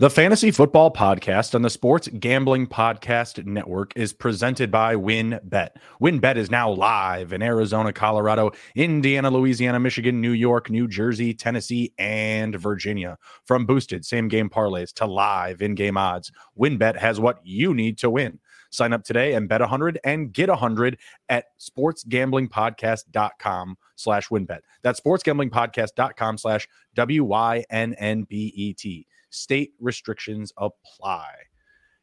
The Fantasy Football Podcast on the Sports Gambling Podcast Network is presented by WynnBET. WynnBET is now live in Arizona, Colorado, Indiana, Louisiana, Michigan, New York, New Jersey, Tennessee, and Virginia. From boosted same game parlays to live in game odds, WynnBET has what you need to win. Sign up today and bet 100 and get 100 at sportsgamblingpodcast.com slash wynnbet. That's sportsgamblingpodcast.com slash W-Y-N-N-B-E-T. State restrictions apply.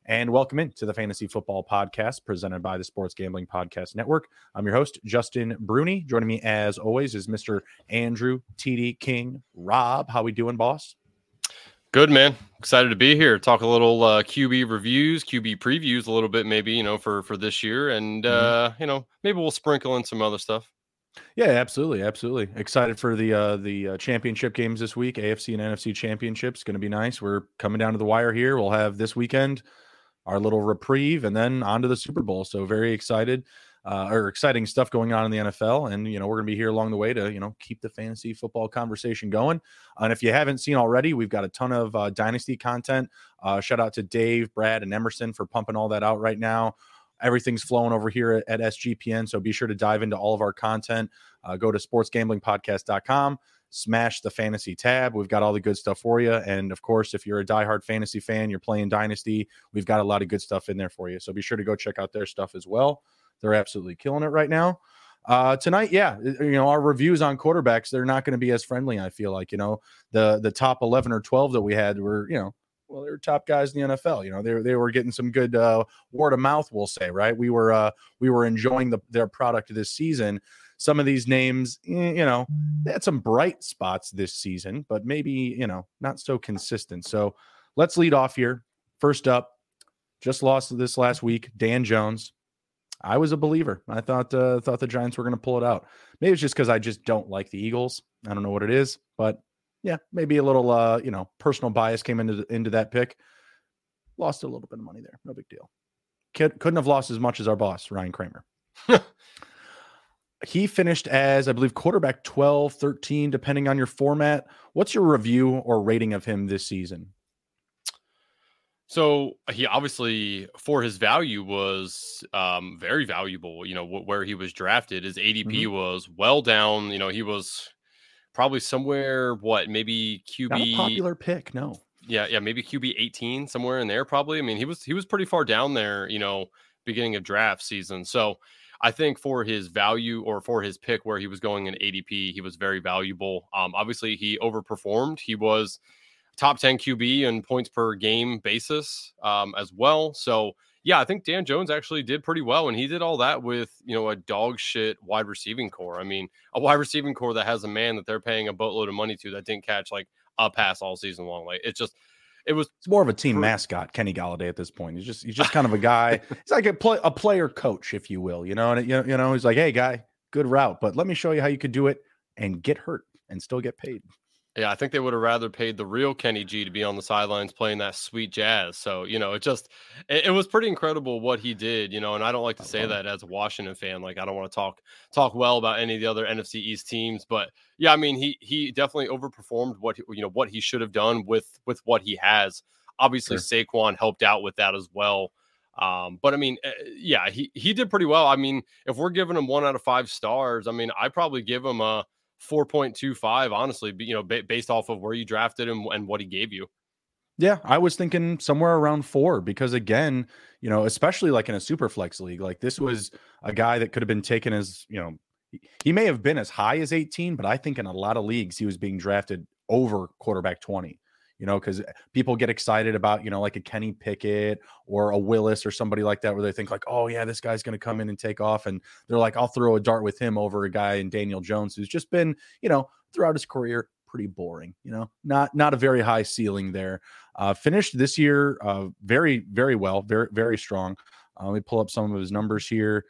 And welcome into the Fantasy Football Podcast presented by the Sports Gambling Podcast Network. I'm your host, Justin Bruni. Joining me as always is Mr. Andrew TD King. Rob, how we doing, boss? Good man, excited to be here. Talk a little uh, QB reviews, QB previews, a little bit maybe you know for for this year, and mm-hmm. uh, you know maybe we'll sprinkle in some other stuff. Yeah, absolutely, absolutely. Excited for the uh the uh, championship games this week. AFC and NFC championships going to be nice. We're coming down to the wire here. We'll have this weekend our little reprieve, and then on to the Super Bowl. So very excited. Uh, or exciting stuff going on in the NFL, and you know we're going to be here along the way to you know keep the fantasy football conversation going. And if you haven't seen already, we've got a ton of uh, dynasty content. Uh, shout out to Dave, Brad, and Emerson for pumping all that out right now. Everything's flowing over here at, at SGPN. So be sure to dive into all of our content. Uh, go to sportsgamblingpodcast.com, smash the fantasy tab. We've got all the good stuff for you. And of course, if you're a diehard fantasy fan, you're playing Dynasty, we've got a lot of good stuff in there for you. So be sure to go check out their stuff as well. They're absolutely killing it right now. Uh, tonight, yeah, you know, our reviews on quarterbacks, they're not going to be as friendly. I feel like, you know, the, the top 11 or 12 that we had were, you know, well, they were top guys in the NFL. You know, they they were getting some good uh, word of mouth. We'll say, right? We were uh, we were enjoying the, their product this season. Some of these names, you know, they had some bright spots this season, but maybe you know not so consistent. So let's lead off here. First up, just lost this last week. Dan Jones. I was a believer. I thought uh, thought the Giants were going to pull it out. Maybe it's just because I just don't like the Eagles. I don't know what it is, but yeah, maybe a little uh, you know, personal bias came into into that pick. Lost a little bit of money there. No big deal. Could, couldn't have lost as much as our boss, Ryan Kramer. he finished as, I believe, quarterback 12, 13, depending on your format. What's your review or rating of him this season? So he obviously, for his value, was um, very valuable. You know, where he was drafted, his ADP mm-hmm. was well down. You know, he was probably somewhere what maybe QB popular pick. No, yeah, yeah, maybe QB 18 somewhere in there. Probably. I mean, he was he was pretty far down there. You know, beginning of draft season. So I think for his value or for his pick where he was going in ADP, he was very valuable. Um, obviously, he overperformed. He was top 10 QB in points per game basis um, as well. So yeah, I think Dan Jones actually did pretty well, and he did all that with you know a dog shit wide receiving core. I mean, a wide receiving core that has a man that they're paying a boatload of money to that didn't catch like a pass all season long. Like it's just it was it's more of a team mascot, Kenny Golladay. at this point. He's just he's just kind of a guy. he's like a play a player coach, if you will. You know, and you you know, he's like, hey guy, good route, but let me show you how you could do it and get hurt and still get paid. Yeah, I think they would have rather paid the real Kenny G to be on the sidelines playing that sweet jazz. So, you know, it just it, it was pretty incredible what he did, you know, and I don't like to say that as a Washington fan. Like I don't want to talk talk well about any of the other NFC East teams, but yeah, I mean, he he definitely overperformed what you know what he should have done with with what he has. Obviously, sure. Saquon helped out with that as well. Um, but I mean, eh, yeah, he he did pretty well. I mean, if we're giving him one out of five stars, I mean, I probably give him a 4.25, honestly, you know, based off of where you drafted him and what he gave you. Yeah, I was thinking somewhere around four because again, you know, especially like in a super flex league, like this was a guy that could have been taken as, you know, he may have been as high as 18, but I think in a lot of leagues he was being drafted over quarterback 20 you know, because people get excited about, you know, like a Kenny Pickett or a Willis or somebody like that, where they think like, oh yeah, this guy's going to come in and take off, and they're like, I'll throw a dart with him over a guy in Daniel Jones, who's just been, you know, throughout his career pretty boring. You know, not not a very high ceiling there. Uh, finished this year uh, very very well, very very strong. Uh, let me pull up some of his numbers here.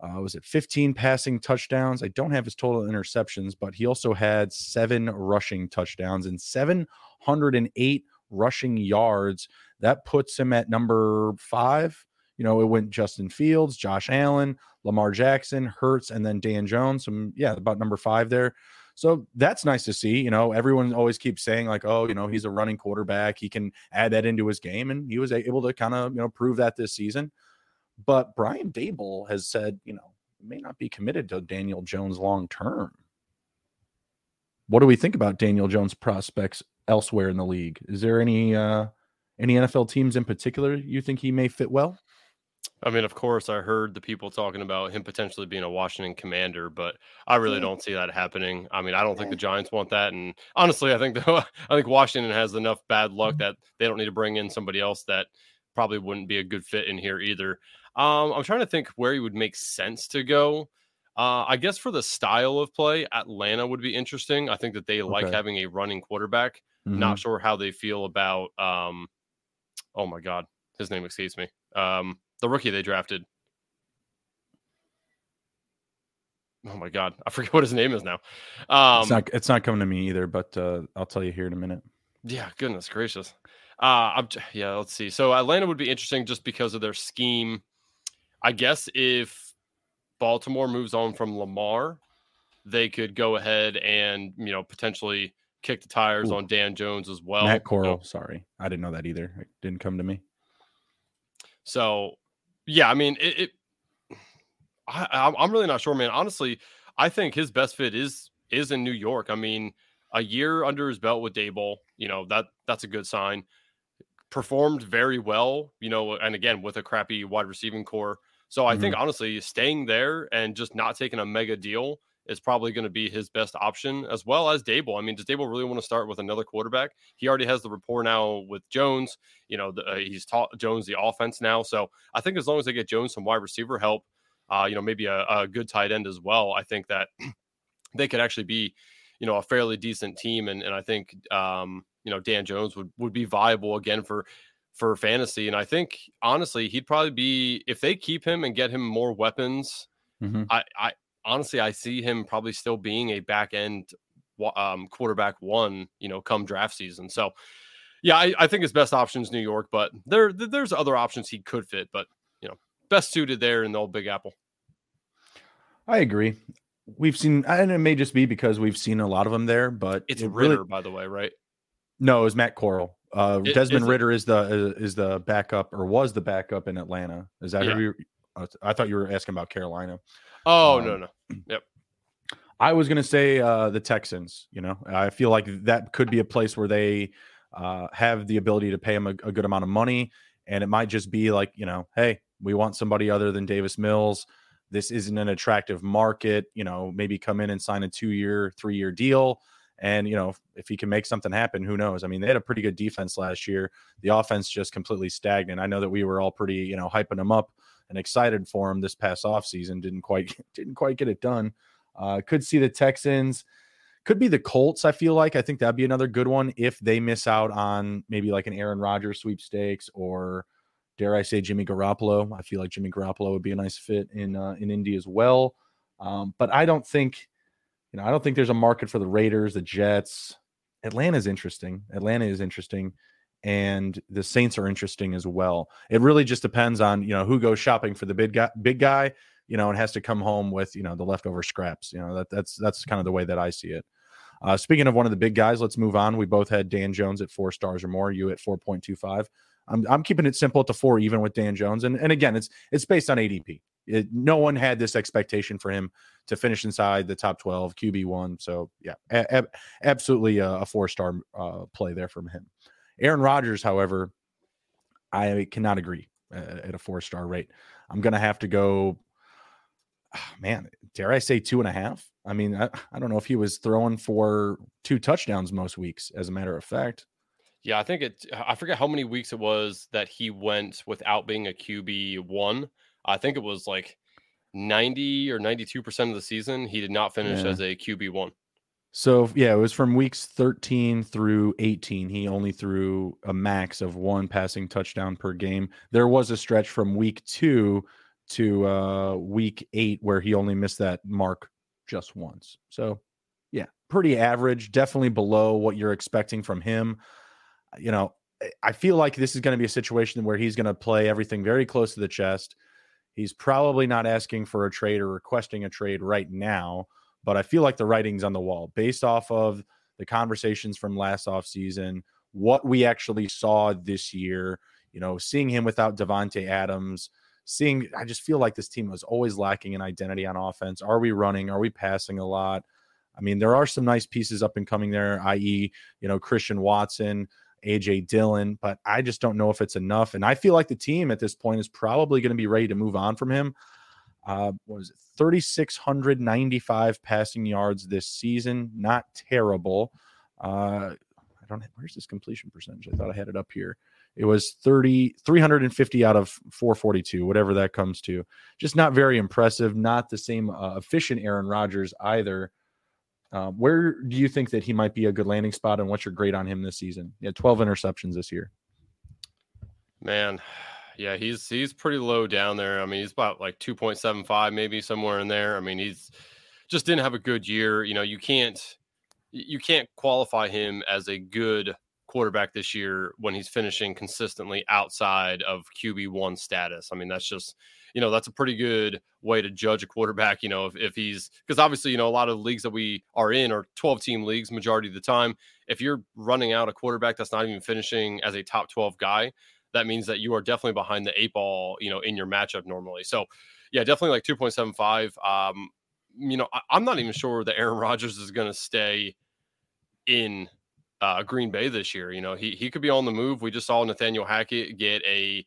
Uh, was it 15 passing touchdowns? I don't have his total interceptions, but he also had seven rushing touchdowns and 708 rushing yards. That puts him at number five. You know, it went Justin Fields, Josh Allen, Lamar Jackson, Hurts, and then Dan Jones. Some, yeah, about number five there. So that's nice to see. You know, everyone always keeps saying, like, oh, you know, he's a running quarterback. He can add that into his game. And he was able to kind of, you know, prove that this season. But Brian Daboll has said, you know, may not be committed to Daniel Jones long term. What do we think about Daniel Jones prospects elsewhere in the league? Is there any uh any NFL teams in particular you think he may fit well? I mean, of course, I heard the people talking about him potentially being a Washington commander, but I really don't see that happening. I mean, I don't think the Giants want that, and honestly, I think the, I think Washington has enough bad luck mm-hmm. that they don't need to bring in somebody else that probably wouldn't be a good fit in here either. Um, I'm trying to think where he would make sense to go. Uh, I guess for the style of play, Atlanta would be interesting. I think that they like having a running quarterback. Mm-hmm. Not sure how they feel about. Um, oh my God, his name escapes me. Um, the rookie they drafted. Oh my god, I forget what his name is now. Um, it's not it's not coming to me either, but uh, I'll tell you here in a minute. Yeah, goodness gracious. Uh, I'm, yeah, let's see. So Atlanta would be interesting just because of their scheme. I guess if Baltimore moves on from Lamar, they could go ahead and you know potentially kick the tires Ooh. on Dan Jones as well. Matt Corral, sorry, I didn't know that either. It didn't come to me. So yeah, I mean, it. it I, I'm really not sure, man. Honestly, I think his best fit is is in New York. I mean, a year under his belt with Daboll, you know that that's a good sign. Performed very well, you know, and again with a crappy wide receiving core. So I mm-hmm. think honestly, staying there and just not taking a mega deal is probably going to be his best option, as well as Daboll. I mean, does Daboll really want to start with another quarterback? He already has the rapport now with Jones. You know, the, uh, he's taught Jones the offense now. So I think as long as they get Jones some wide receiver help, uh, you know, maybe a, a good tight end as well, I think that they could actually be, you know, a fairly decent team. And and I think, um, you know, Dan Jones would would be viable again for for fantasy. And I think honestly, he'd probably be if they keep him and get him more weapons. Mm-hmm. I, I honestly, I see him probably still being a back end um, quarterback one, you know, come draft season. So, yeah, I, I think his best option is New York, but there there's other options he could fit, but you know, best suited there in the old Big Apple. I agree. We've seen, and it may just be because we've seen a lot of them there, but it's it Ridder, really, by the way, right? No, it was Matt Corral. Uh, it, Desmond is Ridder is the is the backup or was the backup in Atlanta. Is that yeah. who you? I thought you were asking about Carolina. Oh um, no no. Yep. I was going to say uh, the Texans. You know, I feel like that could be a place where they uh, have the ability to pay him a, a, good amount of money, and it might just be like, you know, hey, we want somebody other than Davis Mills. This isn't an attractive market. You know, maybe come in and sign a two-year, three-year deal, and you know, if he can make something happen, who knows? I mean, they had a pretty good defense last year. The offense just completely stagnant. I know that we were all pretty, you know, hyping them up and excited for him this past offseason. Didn't quite didn't quite get it done. Uh, could see the Texans. Could be the Colts. I feel like I think that'd be another good one if they miss out on maybe like an Aaron Rodgers sweepstakes or dare I say Jimmy Garoppolo. I feel like Jimmy Garoppolo would be a nice fit in uh, in Indy as well. Um, but I don't think, you know, I don't think there's a market for the Raiders, the Jets. Atlanta's interesting. Atlanta is interesting and the Saints are interesting as well. It really just depends on you know who goes shopping for the big guy, big guy, you know, and has to come home with you know the leftover scraps. You know that that's that's kind of the way that I see it. Uh, speaking of one of the big guys, let's move on. We both had Dan Jones at four stars or more. You at four point two five. I'm I'm keeping it simple at the four, even with Dan Jones, and and again, it's it's based on ADP. It, no one had this expectation for him to finish inside the top 12 QB one. So yeah, a- a- absolutely a, a four star uh, play there from him. Aaron Rodgers, however, I cannot agree uh, at a four star rate. I'm going to have to go, oh, man, dare I say two and a half? I mean, I, I don't know if he was throwing for two touchdowns most weeks, as a matter of fact. Yeah, I think it, I forget how many weeks it was that he went without being a QB one. I think it was like 90 or 92% of the season. He did not finish yeah. as a QB one. So yeah, it was from weeks 13 through 18. He only threw a max of one passing touchdown per game. There was a stretch from week two to uh, week eight where he only missed that mark just once. So yeah, pretty average. Definitely below what you're expecting from him. You know, I feel like this is going to be a situation where he's going to play everything very close to the chest. He's probably not asking for a trade or requesting a trade right now but I feel like the writing's on the wall based off of the conversations from last offseason, what we actually saw this year, you know, seeing him without Davante Adams, seeing I just feel like this team was always lacking an identity on offense. Are we running? Are we passing a lot? I mean, there are some nice pieces up and coming there, i.e., you know, Christian Watson, AJ Dillon, but I just don't know if it's enough. And I feel like the team at this point is probably going to be ready to move on from him. Uh, was it 3,695 passing yards this season? Not terrible. Uh, I don't. Where's this completion percentage? I thought I had it up here. It was 30, 350 out of 442, whatever that comes to. Just not very impressive. Not the same uh, efficient Aaron Rodgers either. Uh, where do you think that he might be a good landing spot, and what's your grade on him this season? Yeah, 12 interceptions this year. Man, yeah, he's he's pretty low down there. I mean, he's about like 2.75, maybe somewhere in there. I mean, he's just didn't have a good year. You know, you can't you can't qualify him as a good quarterback this year when he's finishing consistently outside of QB one status. I mean, that's just you know that's a pretty good way to judge a quarterback. You know, if, if he's because obviously you know a lot of leagues that we are in are 12 team leagues majority of the time. If you're running out a quarterback that's not even finishing as a top 12 guy, that means that you are definitely behind the eight ball. You know, in your matchup normally. So yeah, definitely like 2.75. Um, you know, I, I'm not even sure that Aaron Rodgers is going to stay in uh, Green Bay this year. You know, he he could be on the move. We just saw Nathaniel Hackett get a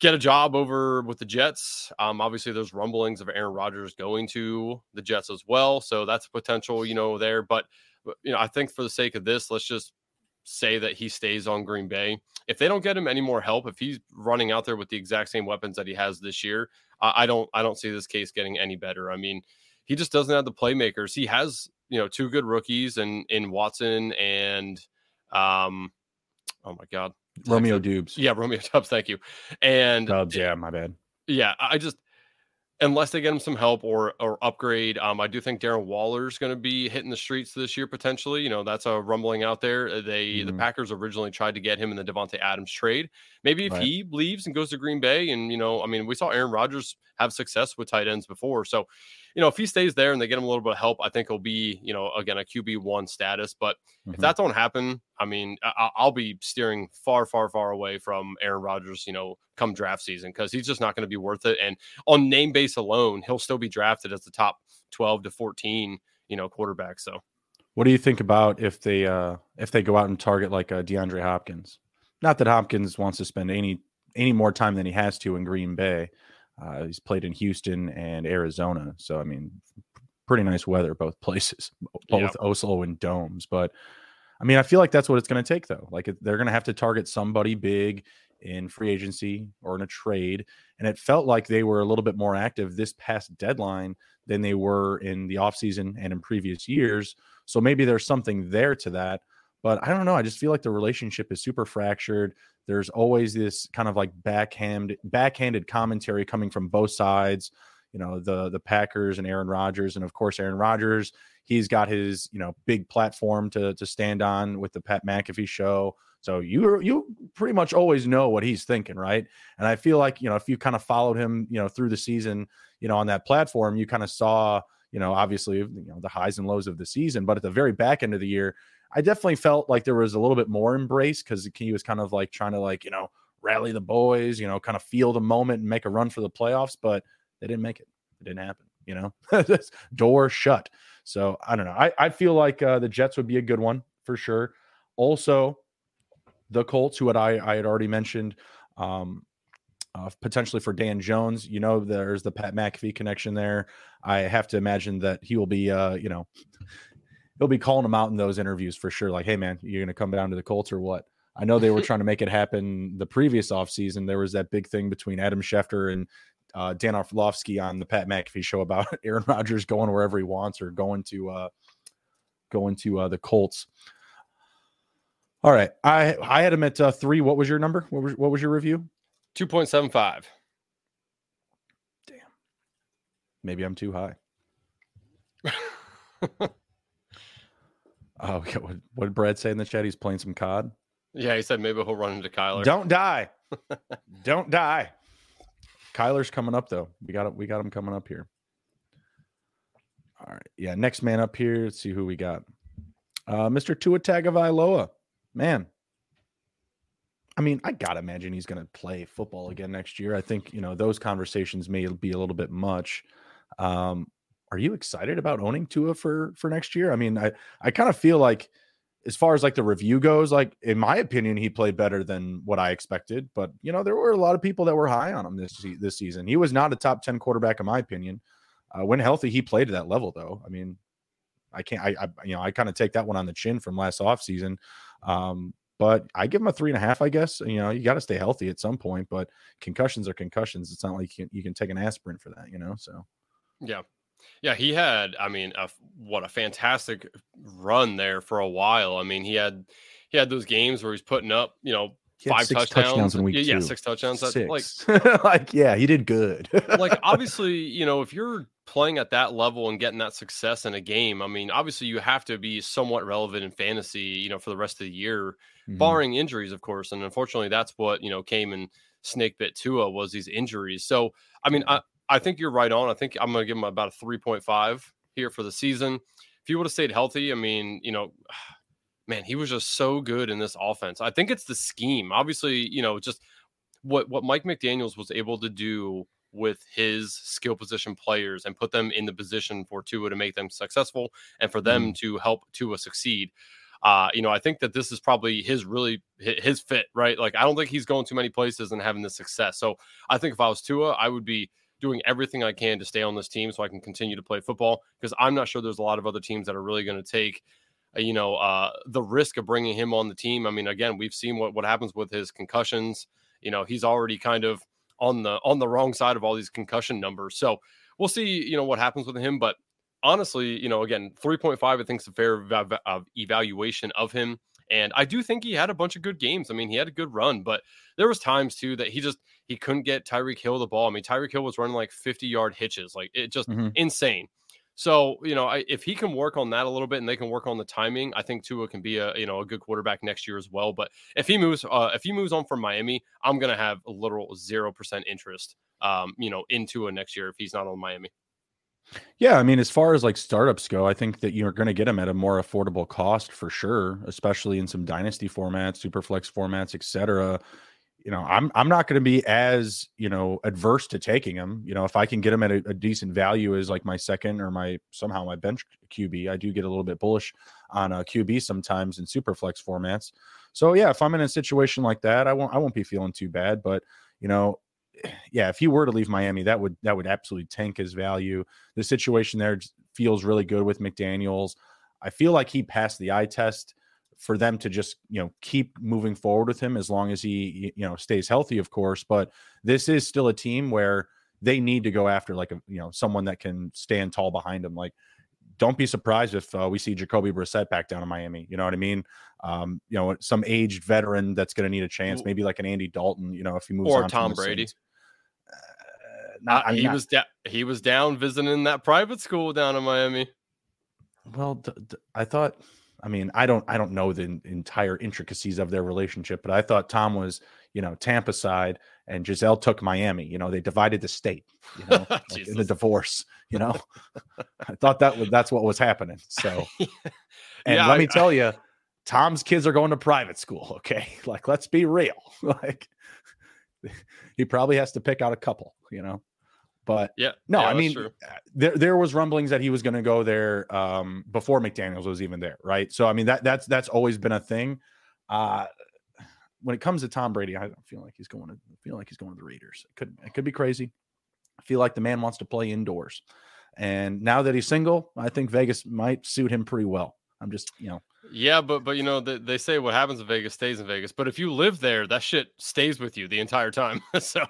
get a job over with the Jets. Um, obviously, there's rumblings of Aaron Rodgers going to the Jets as well, so that's potential, you know, there. But you know, I think for the sake of this, let's just say that he stays on Green Bay. If they don't get him any more help, if he's running out there with the exact same weapons that he has this year, I, I don't, I don't see this case getting any better. I mean, he just doesn't have the playmakers. He has, you know, two good rookies and in, in Watson and, um, oh my God, Romeo Doubs. Yeah, Romeo Doubs. Thank you. And Dubs. Yeah, my bad. Yeah, I just unless they get him some help or or upgrade. Um, I do think Darren Waller's going to be hitting the streets this year potentially. You know, that's a rumbling out there. Uh, they mm-hmm. the Packers originally tried to get him in the Davante Adams trade. Maybe if right. he leaves and goes to Green Bay, and you know, I mean, we saw Aaron Rodgers have success with tight ends before, so you know, if he stays there and they get him a little bit of help, I think he'll be, you know, again, a QB one status. But mm-hmm. if that don't happen, I mean, I- will be steering far, far, far away from Aaron Rodgers, you know, come draft season because he's just not going to be worth it. And on name base alone, he'll still be drafted as the top 12 to 14, you know, quarterback. So, what do you think about if they, uh, if they go out and target like uh, DeAndre Hopkins? Not that Hopkins wants to spend any any more time than he has to in Green Bay. Uh, he's played in Houston and Arizona, so I mean, pretty nice weather both places, both yep. Oslo and domes. But I mean, I feel like that's what it's going to take, though. Like they're going to have to target somebody big in free agency or in a trade, and it felt like they were a little bit more active this past deadline than they were in the offseason and in previous years. So maybe there's something there to that. But I don't know. I just feel like the relationship is super fractured. There's always this kind of like backhand backhanded commentary coming from both sides. You know, the the Packers and Aaron Rodgers, and of course Aaron Rodgers. He's got his you know big platform to to stand on with the Pat McAfee show. So you you pretty much always know what he's thinking, right? And I feel like you know if you kind of followed him, you know, through the season, you know, on that platform, you kind of saw, you know, obviously you know the highs and lows of the season, but at the very back end of the year, I definitely felt like there was a little bit more embrace because he was kind of like trying to like you know rally the boys, you know, kind of feel the moment and make a run for the playoffs, but they didn't make it. It didn't happen. You know, door shut. So I don't know. I, I feel like uh, the Jets would be a good one for sure. Also, the Colts, who had I, I had already mentioned, um, uh, potentially for Dan Jones. You know, there's the Pat McAfee connection there. I have to imagine that he will be, uh, you know, he'll be calling them out in those interviews for sure. Like, hey man, you're gonna come down to the Colts or what? I know they were trying to make it happen the previous offseason. There was that big thing between Adam Schefter and uh, Dan Orlovsky on the Pat McAfee show about Aaron Rodgers going wherever he wants or going to uh, going to uh, the Colts. All right, I I had him at uh, three. What was your number? What was what was your review? Two point seven five. Damn, maybe I'm too high. Oh, yeah. What, what did Brad say in the chat? He's playing some COD. Yeah, he said maybe he'll run into Kyler. Don't die. Don't die. Kyler's coming up though. We got we got him coming up here. All right. Yeah. Next man up here. Let's see who we got. Uh, Mr. Tua Tagovailoa. Man. I mean, I gotta imagine he's gonna play football again next year. I think you know those conversations may be a little bit much. Um, are you excited about owning Tua for for next year? I mean, I I kind of feel like as far as like the review goes, like in my opinion, he played better than what I expected. But you know, there were a lot of people that were high on him this this season. He was not a top ten quarterback in my opinion. Uh, when healthy, he played at that level, though. I mean, I can't. I, I you know I kind of take that one on the chin from last offseason. Um, but I give him a three and a half. I guess you know you got to stay healthy at some point. But concussions are concussions. It's not like you can, you can take an aspirin for that. You know. So yeah, yeah, he had. I mean, a, what a fantastic run there for a while. I mean, he had he had those games where he's putting up, you know, five touchdowns. touchdowns. in week yeah, two. yeah, six touchdowns. Six. Like, like, yeah, he did good. like, obviously, you know, if you're playing at that level and getting that success in a game, I mean, obviously, you have to be somewhat relevant in fantasy, you know, for the rest of the year, mm-hmm. barring injuries, of course. And unfortunately, that's what you know came and snake bit Tua was these injuries. So, I mean, I, I think you're right on. I think I'm going to give him about a 3.5 here for the season. If he would have stayed healthy, I mean, you know, man, he was just so good in this offense. I think it's the scheme. Obviously, you know, just what what Mike McDaniels was able to do with his skill position players and put them in the position for Tua to make them successful and for them mm. to help Tua succeed. Uh, you know, I think that this is probably his really his fit, right? Like, I don't think he's going too many places and having the success. So I think if I was Tua, I would be doing everything I can to stay on this team so I can continue to play football because I'm not sure there's a lot of other teams that are really going to take uh, you know uh, the risk of bringing him on the team. I mean, again, we've seen what what happens with his concussions. You know, he's already kind of on the on the wrong side of all these concussion numbers. So we'll see. You know what happens with him, but honestly, you know, again, 3.5 I think is a fair evaluation of him. And I do think he had a bunch of good games. I mean, he had a good run, but there was times too that he just he couldn't get Tyreek Hill the ball. I mean, Tyreek Hill was running like 50 yard hitches, like it just mm-hmm. insane. So you know, I, if he can work on that a little bit and they can work on the timing, I think Tua can be a you know a good quarterback next year as well. But if he moves, uh, if he moves on from Miami, I'm gonna have a literal zero percent interest, um, you know, into a next year if he's not on Miami. Yeah, I mean, as far as like startups go, I think that you're going to get them at a more affordable cost for sure, especially in some dynasty formats, superflex formats, etc. You know, I'm I'm not going to be as you know adverse to taking them. You know, if I can get them at a, a, decent value as like my second or my somehow my bench QB, I do get a little bit bullish on uh, a QB sometimes in superflex formats. So yeah, if I'm in a situation like that, I won't I won't be feeling too bad. But you know, yeah, if he were to leave Miami, that would that would absolutely tank his value. The situation there feels really good with McDaniels. I feel like he passed the eye test for them to just you know keep moving forward with him as long as he you know stays healthy, of course. But this is still a team where they need to go after like a you know someone that can stand tall behind him. Like, don't be surprised if uh, we see Jacoby Brissett back down in Miami. You know what I mean? Um, you know, some aged veteran that's going to need a chance, maybe like an Andy Dalton. You know, if he moves or Tom Brady. Saints not, I mean, he not, was da- he was down visiting that private school down in Miami. Well, d- d- I thought. I mean, I don't I don't know the entire intricacies of their relationship, but I thought Tom was, you know, Tampa side and Gisele took Miami. You know, they divided the state, you know, like in the divorce, you know. I thought that was that's what was happening. So and yeah, let I, me tell you, Tom's kids are going to private school, okay? Like let's be real. like he probably has to pick out a couple, you know. But yeah, no, yeah, I mean, uh, there there was rumblings that he was going to go there um, before McDaniel's was even there, right? So I mean that that's that's always been a thing. Uh, when it comes to Tom Brady, I don't feel like he's going to feel like he's going to the Raiders. It could it could be crazy. I feel like the man wants to play indoors, and now that he's single, I think Vegas might suit him pretty well. I'm just you know. Yeah, but but you know they, they say what happens in Vegas stays in Vegas. But if you live there, that shit stays with you the entire time. so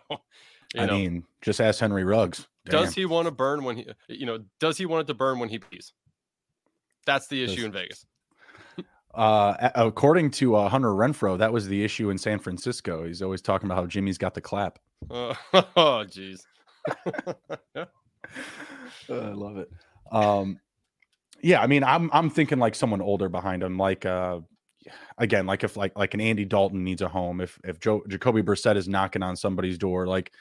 I know, mean, just ask Henry Ruggs. Damn. Does he want to burn when he, you know, does he want it to burn when he pees? That's the issue in Vegas. Uh, according to uh, Hunter Renfrow, that was the issue in San Francisco. He's always talking about how Jimmy's got the clap. Uh, oh, jeez. I love it. Um, yeah, I mean, I'm I'm thinking like someone older behind him, like uh, again, like if like like an Andy Dalton needs a home, if if Joe Jacoby Brissett is knocking on somebody's door, like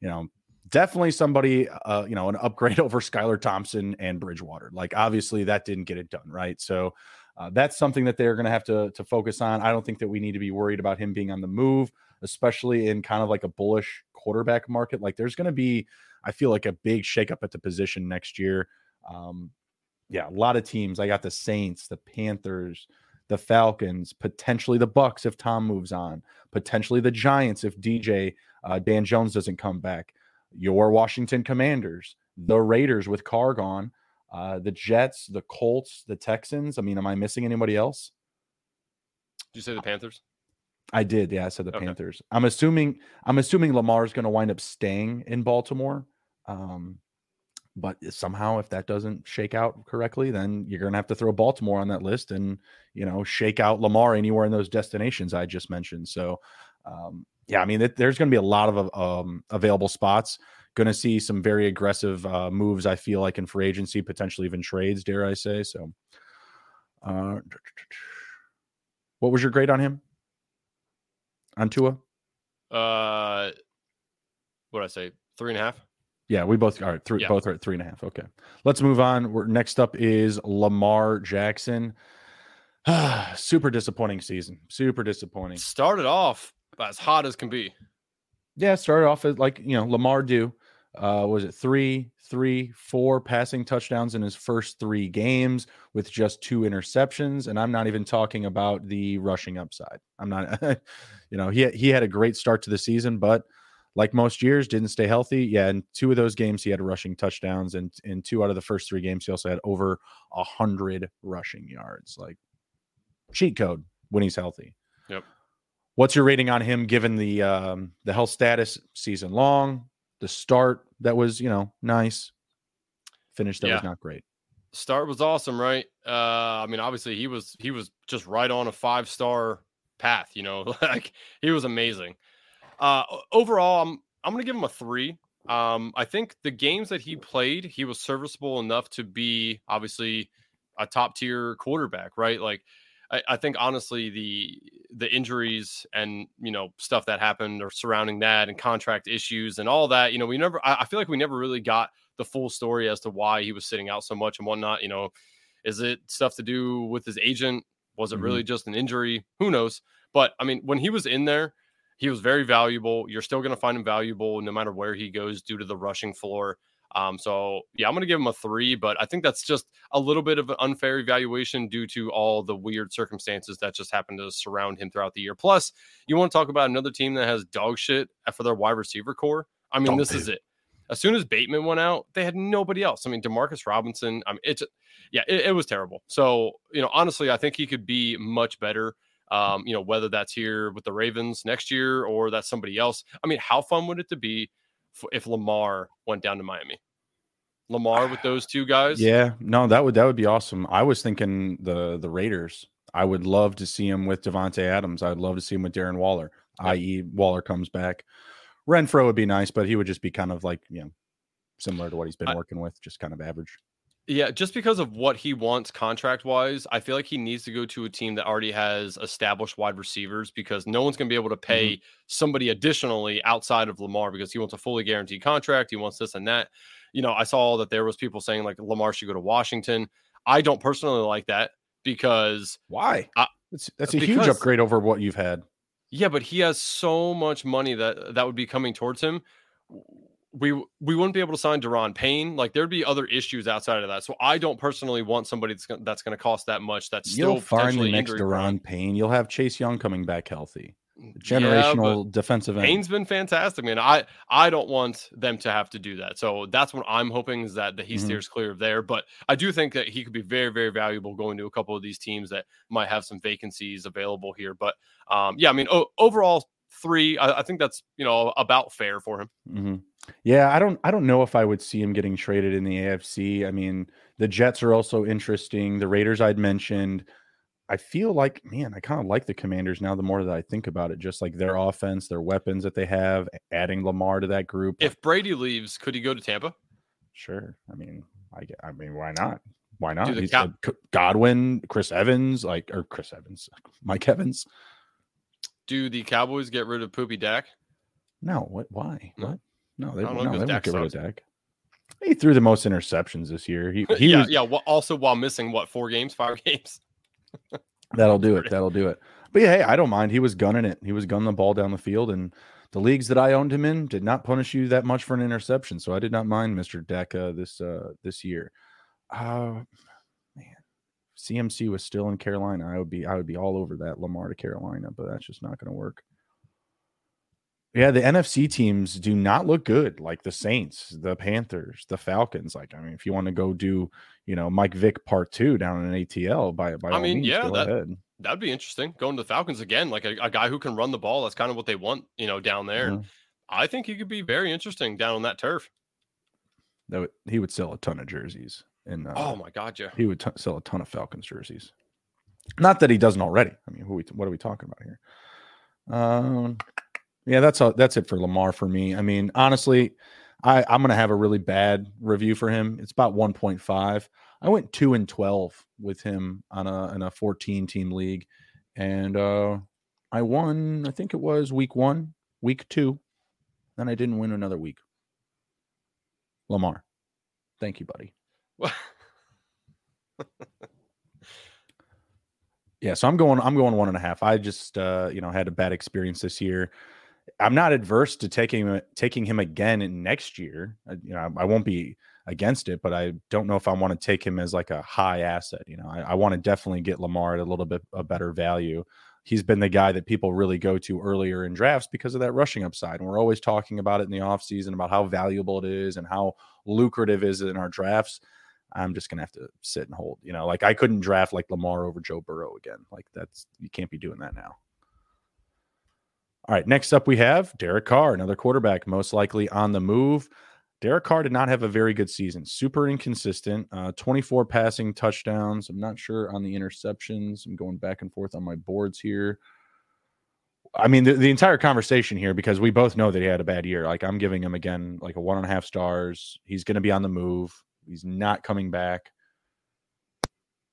you know, definitely somebody, uh, you know, an upgrade over Skylar Thompson and Bridgewater. Like, obviously, that didn't get it done, right? So, uh, that's something that they're going to have to to focus on. I don't think that we need to be worried about him being on the move, especially in kind of like a bullish quarterback market. Like, there's going to be, I feel like, a big shakeup at the position next year. Um, yeah, a lot of teams. I got the Saints, the Panthers, the Falcons, potentially the Bucs if Tom moves on, potentially the Giants if DJ uh, Dan Jones doesn't come back. Your Washington Commanders, the Raiders with Carr gone, uh, the Jets, the Colts, the Texans. I mean, am I missing anybody else? Did you say the Panthers? I did. Yeah, I said the okay. Panthers. I'm assuming I'm assuming Lamar's going to wind up staying in Baltimore. Um, but somehow, if that doesn't shake out correctly, then you're going to have to throw Baltimore on that list and, you know, shake out Lamar anywhere in those destinations I just mentioned. So, um, yeah, I mean, there's going to be a lot of um, available spots. Going to see some very aggressive uh, moves, I feel like, in free agency, potentially even trades, dare I say. So, uh, what was your grade on him? On Tua? Uh, what did I say? Three and a half. Yeah, we both are three. Yeah. Both are at three and a half. Okay, let's move on. We're, next up is Lamar Jackson. Super disappointing season. Super disappointing. Started off as hot as can be. Yeah, started off as like you know Lamar do. Uh, was it three, three, four passing touchdowns in his first three games with just two interceptions, and I'm not even talking about the rushing upside. I'm not, you know, he he had a great start to the season, but like most years, didn't stay healthy. Yeah, in two of those games, he had rushing touchdowns, and in two out of the first three games, he also had over a hundred rushing yards. Like cheat code when he's healthy. What's your rating on him given the um, the health status season long, the start that was you know nice, finish that yeah. was not great. Start was awesome, right? Uh, I mean, obviously he was he was just right on a five star path. You know, like he was amazing. Uh, overall, I'm I'm gonna give him a three. Um, I think the games that he played, he was serviceable enough to be obviously a top tier quarterback, right? Like, I, I, think honestly, the the injuries and you know stuff that happened or surrounding that and contract issues and all that, you know, we never. I, I feel like we never really got the full story as to why he was sitting out so much and whatnot. You know, is it stuff to do with his agent? Was it mm-hmm. really just an injury? Who knows? But I mean, when he was in there, he was very valuable. You're still going to find him valuable no matter where he goes due to the rushing floor. Um, so yeah, I'm going to give him a three, but I think that's just a little bit of an unfair evaluation due to all the weird circumstances that just happened to surround him throughout the year. Plus, you want to talk about another team that has dog shit for their wide receiver core. I mean, oh, this is it. As soon as Bateman went out, they had nobody else. I mean, Demarcus Robinson. I mean, it's yeah, it, it was terrible. So you know, honestly, I think he could be much better. Um, you know, whether that's here with the Ravens next year or that's somebody else. I mean, how fun would it to be if Lamar went down to Miami? Lamar with those two guys? Yeah, no, that would that would be awesome. I was thinking the the Raiders. I would love to see him with Davante Adams. I'd love to see him with Darren Waller, yep. i.e., Waller comes back. Renfrow would be nice, but he would just be kind of like you know similar to what he's been I, working with, just kind of average. Yeah, just because of what he wants contract wise, I feel like he needs to go to a team that already has established wide receivers because no one's going to be able to pay mm-hmm. somebody additionally outside of Lamar because he wants a fully guaranteed contract. He wants this and that. You know, I saw that there was people saying like Lamar should go to Washington. I don't personally like that because why? I, that's, that's a because, huge upgrade over what you've had. Yeah, but he has so much money that that would be coming towards him we we wouldn't be able to sign Da'Ron Payne. Like there'd be other issues outside of that. So I don't personally want somebody that's gonna, that's going to cost that much. That's still You'll find the next Da'Ron Payne. You'll have Chase Young coming back healthy. Mm, generational yeah, defensive end. Payne's been fantastic, man. I I don't want them to have to do that. So that's what I'm hoping is that that he mm-hmm. steers clear of there. But I do think that he could be very very valuable going to a couple of these teams that might have some vacancies available here. But um, yeah, I mean o- overall three. I, I, think that's you know about fair for him. Mm-hmm. Yeah, I don't I don't know if I would see him getting traded in the AFC. I mean, the Jets are also interesting. The Raiders I'd mentioned. I feel like, man, I kind of like the Commanders now. The more that I think about it, just like their offense, their weapons that they have, adding Lamar to that group. If Brady leaves, could he go to Tampa? Sure. I mean, I, get I mean, why not? Why not? He's Godwin, Chris Evans, like or Chris Evans, Mike Evans. Do the Cowboys get rid of Poopy Dak? No. What? Why? No. What? No, they, no, they won't get rid of Dak. He threw the most interceptions this year. He, he yeah, was, yeah. Well, also while missing what four games, five games. that'll do it. That'll do it. But yeah, hey, I don't mind. He was gunning it. He was gunning the ball down the field, and the leagues that I owned him in did not punish you that much for an interception. So I did not mind Mr. Dak uh, this uh, this year. Uh, CMC was still in Carolina. I would be I would be all over that Lamar to Carolina, but that's just not going to work. Yeah, the NFC teams do not look good, like the Saints, the Panthers, the Falcons. Like, I mean, if you want to go do, you know, Mike Vick part two down in ATL, by by I all mean, means, yeah, that, ahead. that'd be interesting. Going to the Falcons again, like a, a, guy who can run the ball. That's kind of what they want, you know, down there. Mm-hmm. I think he could be very interesting down on that turf. That would, he would sell a ton of jerseys. And uh, oh my god, yeah, he would t- sell a ton of Falcons jerseys. Not that he doesn't already. I mean, who we, what are we talking about here? Um, yeah, that's all, that's it for Lamar for me. I mean, honestly, I, I'm gonna have a really bad review for him. It's about 1.5. I went two and 12 with him on a in a 14 team league, and uh, I won. I think it was week one, week two, then I didn't win another week. Lamar, thank you, buddy. Yeah, so I'm going. I'm going one and a half. I just, uh, you know, had a bad experience this year. I'm not adverse to taking taking him again in next year. You know, I, I, won't be against it, but I don't know if I want to take him as like a high asset. You know, I, I want to definitely get Lamar at a little bit a better value. He's been the guy that people really go to earlier in drafts because of that rushing upside. And we're always talking about it in the offseason about how valuable it is and how lucrative is it in our drafts. I'm just gonna have to sit and hold. You know, like I couldn't draft like Lamar over Joe Burrow again. Like that's you can't be doing that now. All right, next up we have Derek Carr, another quarterback, most likely on the move. Derek Carr did not have a very good season, super inconsistent. Uh, 24 passing touchdowns. I'm not sure on the interceptions. I'm going back and forth on my boards here. I mean, the, the entire conversation here, because we both know that he had a bad year. Like, I'm giving him again, like a one and a half stars. He's going to be on the move. He's not coming back.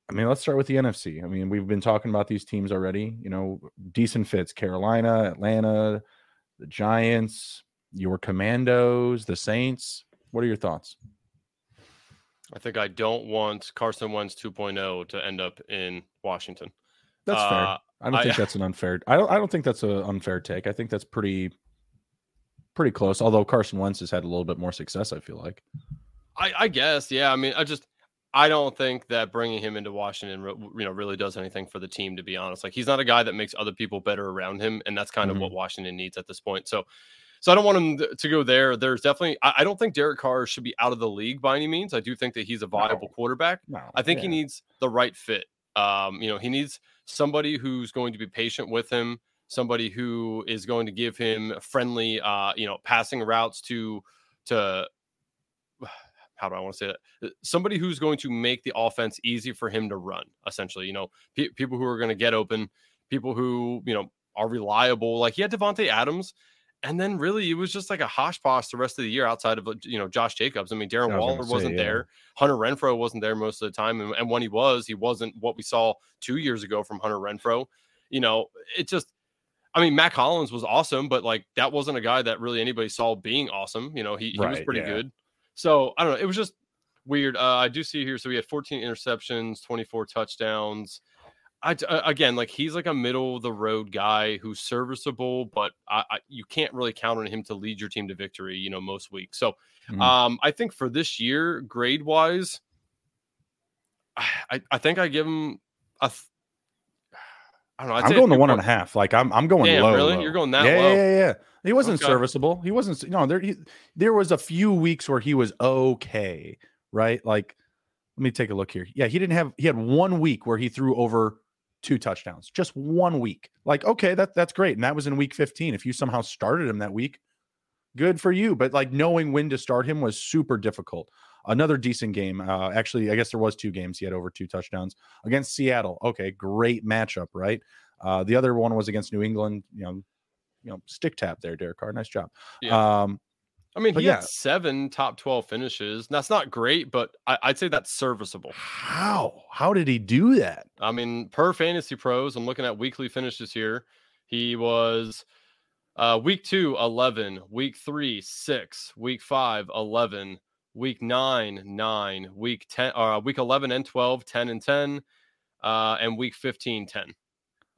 I mean, let's start with the NFC. I mean, we've been talking about these teams already. You know, decent fits: Carolina, Atlanta, the Giants, your Commandos, the Saints. What are your thoughts? I think I don't want Carson Wentz 2.0 to end up in Washington. That's uh, fair. I don't think that's an unfair. I don't. I don't think that's an unfair take. I think that's pretty, pretty close. Although Carson Wentz has had a little bit more success, I feel like. I, I guess, yeah. I mean, I just I don't think that bringing him into Washington, you know, really does anything for the team. To be honest, like he's not a guy that makes other people better around him, and that's kind mm-hmm. of what Washington needs at this point. So, so I don't want him to go there. There's definitely, I don't think Derek Carr should be out of the league by any means. I do think that he's a viable no. quarterback. No. I think yeah. he needs the right fit. Um, you know, he needs somebody who's going to be patient with him, somebody who is going to give him friendly, uh, you know, passing routes to to how do I want to say that? Uh, somebody who's going to make the offense easy for him to run, essentially. You know, pe- people who are going to get open, people who, you know, are reliable. Like he had Davante Adams, and then really it was just like a hosh posh the rest of the year outside of, you know, Josh Jacobs. I mean, Darren I was Waller say, wasn't yeah. there. Hunter Renfrow wasn't there most of the time. And, and when he was, he wasn't what we saw two years ago from Hunter Renfrow. You know, it just, I mean, Mack Hollins was awesome, but like that wasn't a guy that really anybody saw being awesome. You know, he, he right, was pretty yeah. good. So I don't know. It was just weird. Uh, I do see here. So we had 14 interceptions, 24 touchdowns. I uh, again, like he's like a middle of the road guy who's serviceable, but I, I, you can't really count on him to lead your team to victory. You know, most weeks. So mm-hmm. um, I think for this year, grade wise, I, I think I give him a. Th- I don't know. i am going to one and a half. Like I'm, I'm going Damn, low. Really? Low. You're going that yeah, low? Yeah, yeah, yeah. He wasn't okay. serviceable. He wasn't. You know, there he, there was a few weeks where he was okay, right? Like, let me take a look here. Yeah, he didn't have. He had one week where he threw over two touchdowns. Just one week. Like, okay, that that's great, and that was in week 15. If you somehow started him that week, good for you. But like knowing when to start him was super difficult. Another decent game. Uh, actually, I guess there was two games. He had over two touchdowns against Seattle. Okay, great matchup, right? Uh, the other one was against New England. You know, you know, stick tap there, Derek Carr. Nice job. Yeah. Um, I mean, he yeah. had seven top 12 finishes. That's not great, but I, would say that's serviceable. How? How did he do that? I mean, per fantasy pros, I'm looking at weekly finishes here. He was Uh, week two, 11. Week three, six. Week five, 11. Week nine, nine. Week 10, uh, week 11 and 12, 10 and 10. Uh, and week 15, 10.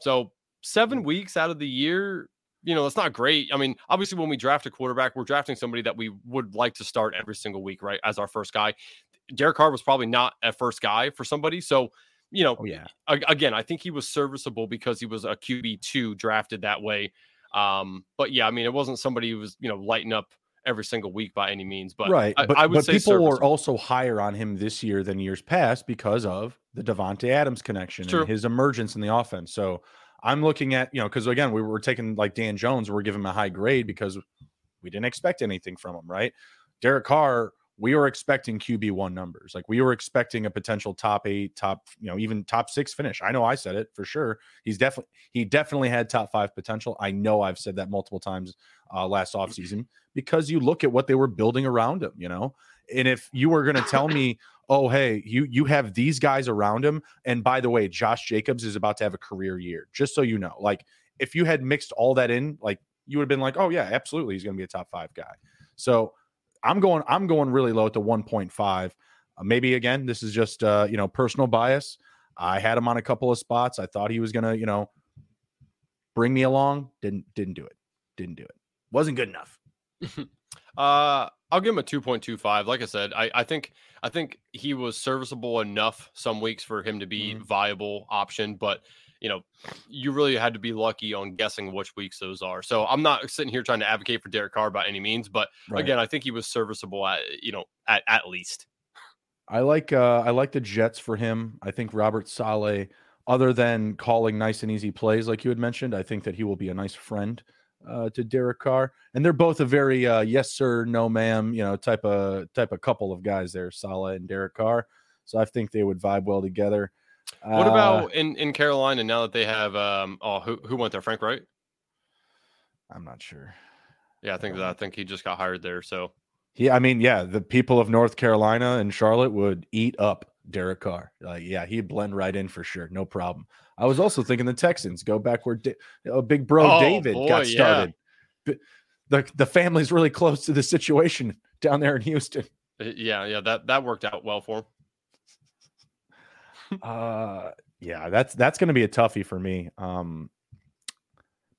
So seven weeks out of the year, you know, that's not great. I mean, obviously, when we draft a quarterback, we're drafting somebody that we would like to start every single week, right? As our first guy. Derek Carr was probably not a first guy for somebody. So, you know, Oh yeah. again, I think he was serviceable because he was a QB two drafted that way. Um, but yeah, I mean, it wasn't somebody who was you know lighting up every single week by any means. But right. I, but I would but say people were also higher on him this year than years past because of the Davante Adams connection True. and his emergence in the offense. So I'm looking at, you know, because again, we were taking like Dan Jones, we're giving him a high grade because we didn't expect anything from him, right? Derek Carr, we were expecting QB one numbers. Like we were expecting a potential top eight, top, you know, even top six finish. I know I said it for sure. He's definitely he definitely had top five potential. I know I've said that multiple times uh, last offseason because you look at what they were building around him, you know. And if you were going to tell me, oh hey, you you have these guys around him, and by the way, Josh Jacobs is about to have a career year, just so you know. Like if you had mixed all that in, like you would have been like, oh yeah, absolutely, he's going to be a top five guy. So I'm going, I'm going really low to 1.5. Uh, maybe again, this is just uh, you know personal bias. I had him on a couple of spots. I thought he was going to, you know, bring me along. Didn't didn't do it. Didn't do it. Wasn't good enough. Uh, I'll give him a 2.25. Like I said, I, I think I think he was serviceable enough some weeks for him to be Mhm. viable option, but you know, you really had to be lucky on guessing which weeks those are. So I'm not sitting here trying to advocate for Derek Carr by any means, but Right. again, I think he was serviceable at you know at, at least. I like uh I like the Jets for him. I think Robert Saleh, other than calling nice and easy plays like you had mentioned, I think that he will be a nice friend uh to Derek Carr. And they're both a very uh yes sir, no ma'am, you know, type of type of couple of guys there, Saleh and Derek Carr. So I think they would vibe well together. What Uh, about in in Carolina now that they have um oh who who went there Frank Reich? I'm not sure. Yeah, I think that I think he just got hired there. So Yeah, I mean, yeah, the people of North Carolina and Charlotte would eat up Derek Carr. Like, yeah, he'd blend right in for sure, no problem. I was also thinking the Texans go back where da- Big Bro Oh, David boy, got started. B- The the family's really close to the situation down there in Houston. uh, yeah, yeah, that that worked out well for him. Uh, yeah, that's that's going to be a toughie for me. Um,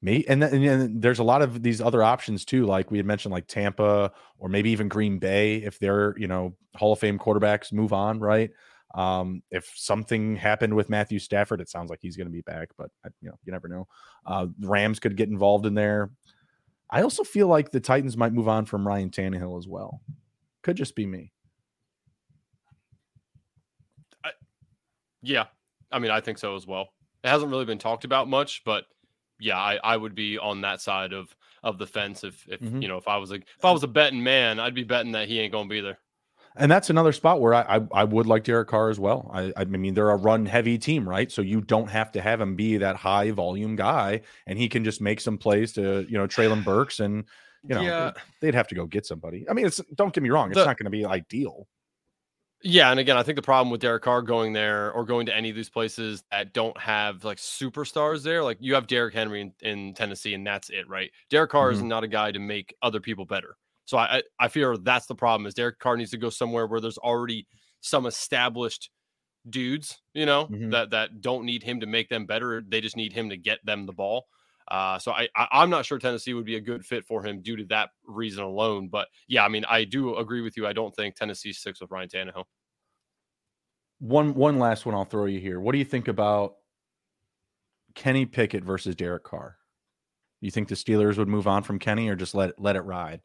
me and then, and then there's a lot of these other options too, like we had mentioned, like Tampa or maybe even Green Bay if they're you know Hall of Fame quarterbacks move on, right? Um, if something happened with Matthew Stafford, it sounds like he's going to be back, but you know you never know. Uh, Rams could get involved in there. I also feel like the Titans might move on from Ryan Tannehill as well. Could just be me. Yeah, I mean, I think so as well. It hasn't really been talked about much, but yeah, I, I would be on that side of of the fence if if Mhm. you know if I was a if I was a betting man, I'd be betting that he ain't going to be there. And that's another spot where I, I I would like Derek Carr as well. I I mean they're a run heavy team, right? So you don't have to have him be that high volume guy, and he can just make some plays to you know Treylon Burks, and you know yeah, they'd have to go get somebody. I mean, it's don't get me wrong, it's The- not going to be ideal. yeah, and again, I think the problem with Derek Carr going there or going to any of these places that don't have like superstars there, like you have Derrick Henry in, in Tennessee, and that's it, right? Derek Carr is Mhm. not a guy to make other people better. So I I fear that's the problem is Derek Carr needs to go somewhere where there's already some established dudes, you know, Mhm. that that don't need him to make them better. They just need him to get them the ball. Uh, so I, I I'm not sure Tennessee would be a good fit for him due to that reason alone. But yeah, I mean I do agree with you. I don't think Tennessee sticks with Ryan Tannehill. One one last one I'll throw you here. What do you think about Kenny Pickett versus Derek Carr? You think the Steelers would move on from Kenny or just let let it ride?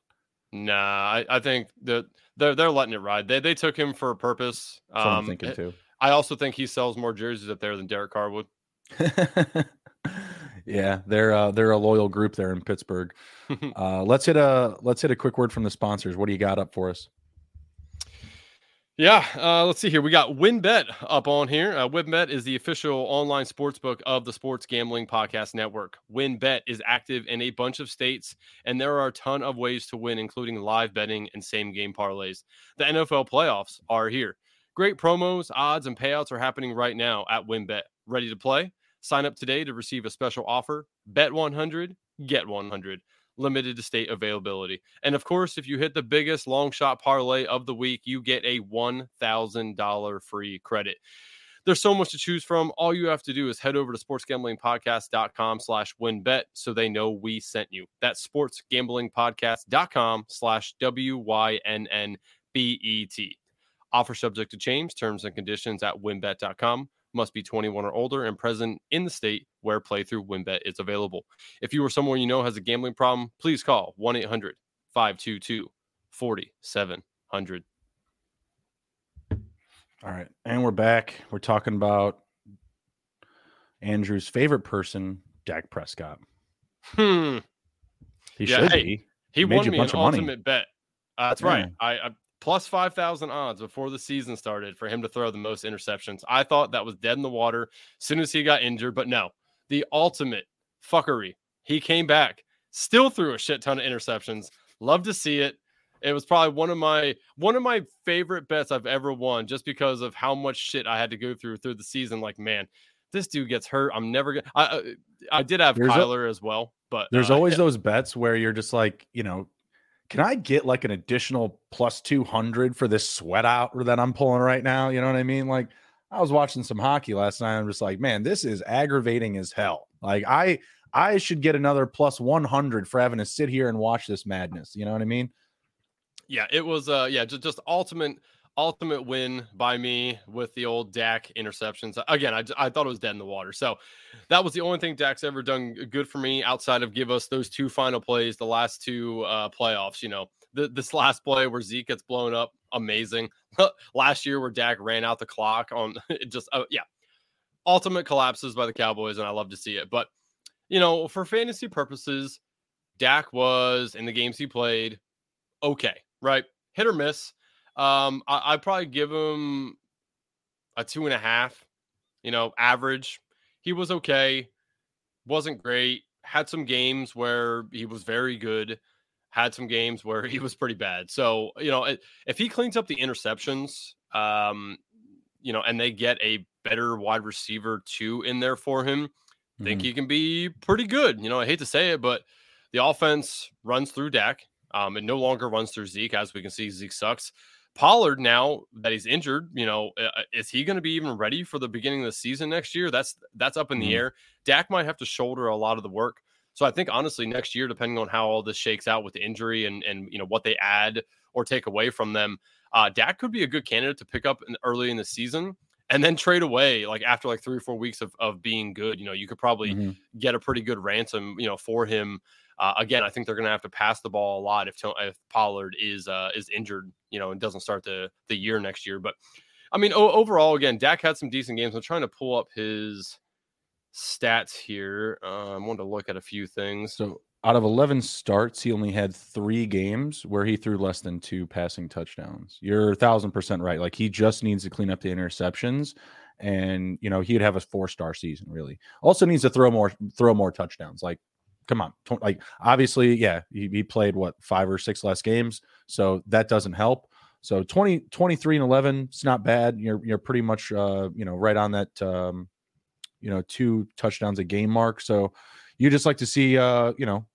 Nah, I, I think that they're they're letting it ride. They they took him for a purpose. What I'm Um, thinking eh, too. I also think he sells more jerseys up there than Derek Carr would. yeah, they're uh, they're a loyal group there in Pittsburgh. Uh, let's hit a let's hit a quick word from the sponsors. What do you got up for us? Yeah, uh, let's see here. We got WynnBet up on here. Uh, WynnBet is the official online sportsbook of the Sports Gambling Podcast Network. WynnBet is active in a bunch of states, and there are a ton of ways to win, including live betting and same game parlays. The NFL playoffs are here. Great promos, odds, and payouts are happening right now at WynnBet. Ready to play? Sign up today to receive a special offer. Bet 100, get 100. Limited to state availability. And of course, if you hit the biggest long shot parlay of the week, you get a $1,000 free credit. There's so much to choose from. All you have to do is head over to sportsgamblingpodcast.com slash wynnbet so they know we sent you. That's sportsgamblingpodcast.com slash W-Y-N-N-B-E-T. Offer subject to change, terms and conditions at wynnbet.com must be 21 or older and present in the state where playthrough WynnBet is available. If you or someone you know has a gambling problem, please call 1 800 522 4700. All right. And we're back. We're talking about Andrew's favorite person, Dak Prescott. Hmm. He yeah, should hey, be. He, he won me an ultimate bet. Uh, that's yeah. right. I, I plus 5,000 odds before the season started for him to throw the most interceptions. I thought that was dead in the water as soon as he got injured, but no, the ultimate fuckery. He came back, still threw a shit ton of interceptions. Love to see it. It was probably one of my one of my favorite bets I've ever won just because of how much shit I had to go through through the season. Like, man, this dude gets hurt. I'm never gonna. I I did have there's Kyler a, as well, but there's uh, always yeah. those bets where you're just like, you know, can I get like an additional plus 200 for this sweat out that I'm pulling right now? You know what I mean? Like I was watching some hockey last night. I'm just like, man, this is aggravating as hell. Like I, I should get another plus 100 for having to sit here and watch this madness. You know what I mean? Yeah, it was, uh, yeah, just, just ultimate, ultimate win by me with the old Dak interceptions. Again, I, I thought it was dead in the water. So that was the only thing Dak's ever done good for me outside of give us those two final plays, the last two uh, playoffs. You know, the, this last play where Zeke gets blown up, amazing. last year where Dak ran out the clock on just, uh, yeah, ultimate collapses by the Cowboys, and I love to see it. But, you know, for fantasy purposes, Dak was in the games he played okay, right? Hit or miss um, I, I'd probably give him a two and a half. You know, average. He was okay. Wasn't great. Had some games where he was very good. Had some games where he was pretty bad. So you know, if he cleans up the interceptions, um, you know, and they get a better wide receiver two in there for him, mm-hmm. think he can be pretty good. You know, I hate to say it, but the offense runs through Dak. Um, it no longer runs through Zeke, as we can see. Zeke sucks. Pollard, now that he's injured, you know, uh, uh is he going to be even ready for the beginning of the season next year? That's that's up in mm-hmm. the air. Dak might have to shoulder a lot of the work. So I think honestly, next year, depending on how all this shakes out with the injury and and you know what they add or take away from them, uh, Dak could be a good candidate to pick up in, early in the season and then trade away like after like three or four weeks of, of being good. You know, you could probably mm-hmm. get a pretty good ransom, you know, for him uh, again, I think they're going to have to pass the ball a lot if if Pollard is uh, is injured, you know, and doesn't start the the year next year. But I mean, o- overall, again, Dak had some decent games. I'm trying to pull up his stats here. I wanted to look at a few things. So out of 11 starts, he only had three games where he threw less than two passing touchdowns. You're a thousand percent right. Like he just needs to clean up the interceptions and you know he'd have a four star season really also needs to throw more throw more touchdowns like come on like obviously yeah he, he, played what five or six less games so that doesn't help. So 20 23 and 11 it's not bad. You're you're pretty much uh you know right on that um you know two touchdowns a game mark. So you just like to see uh you know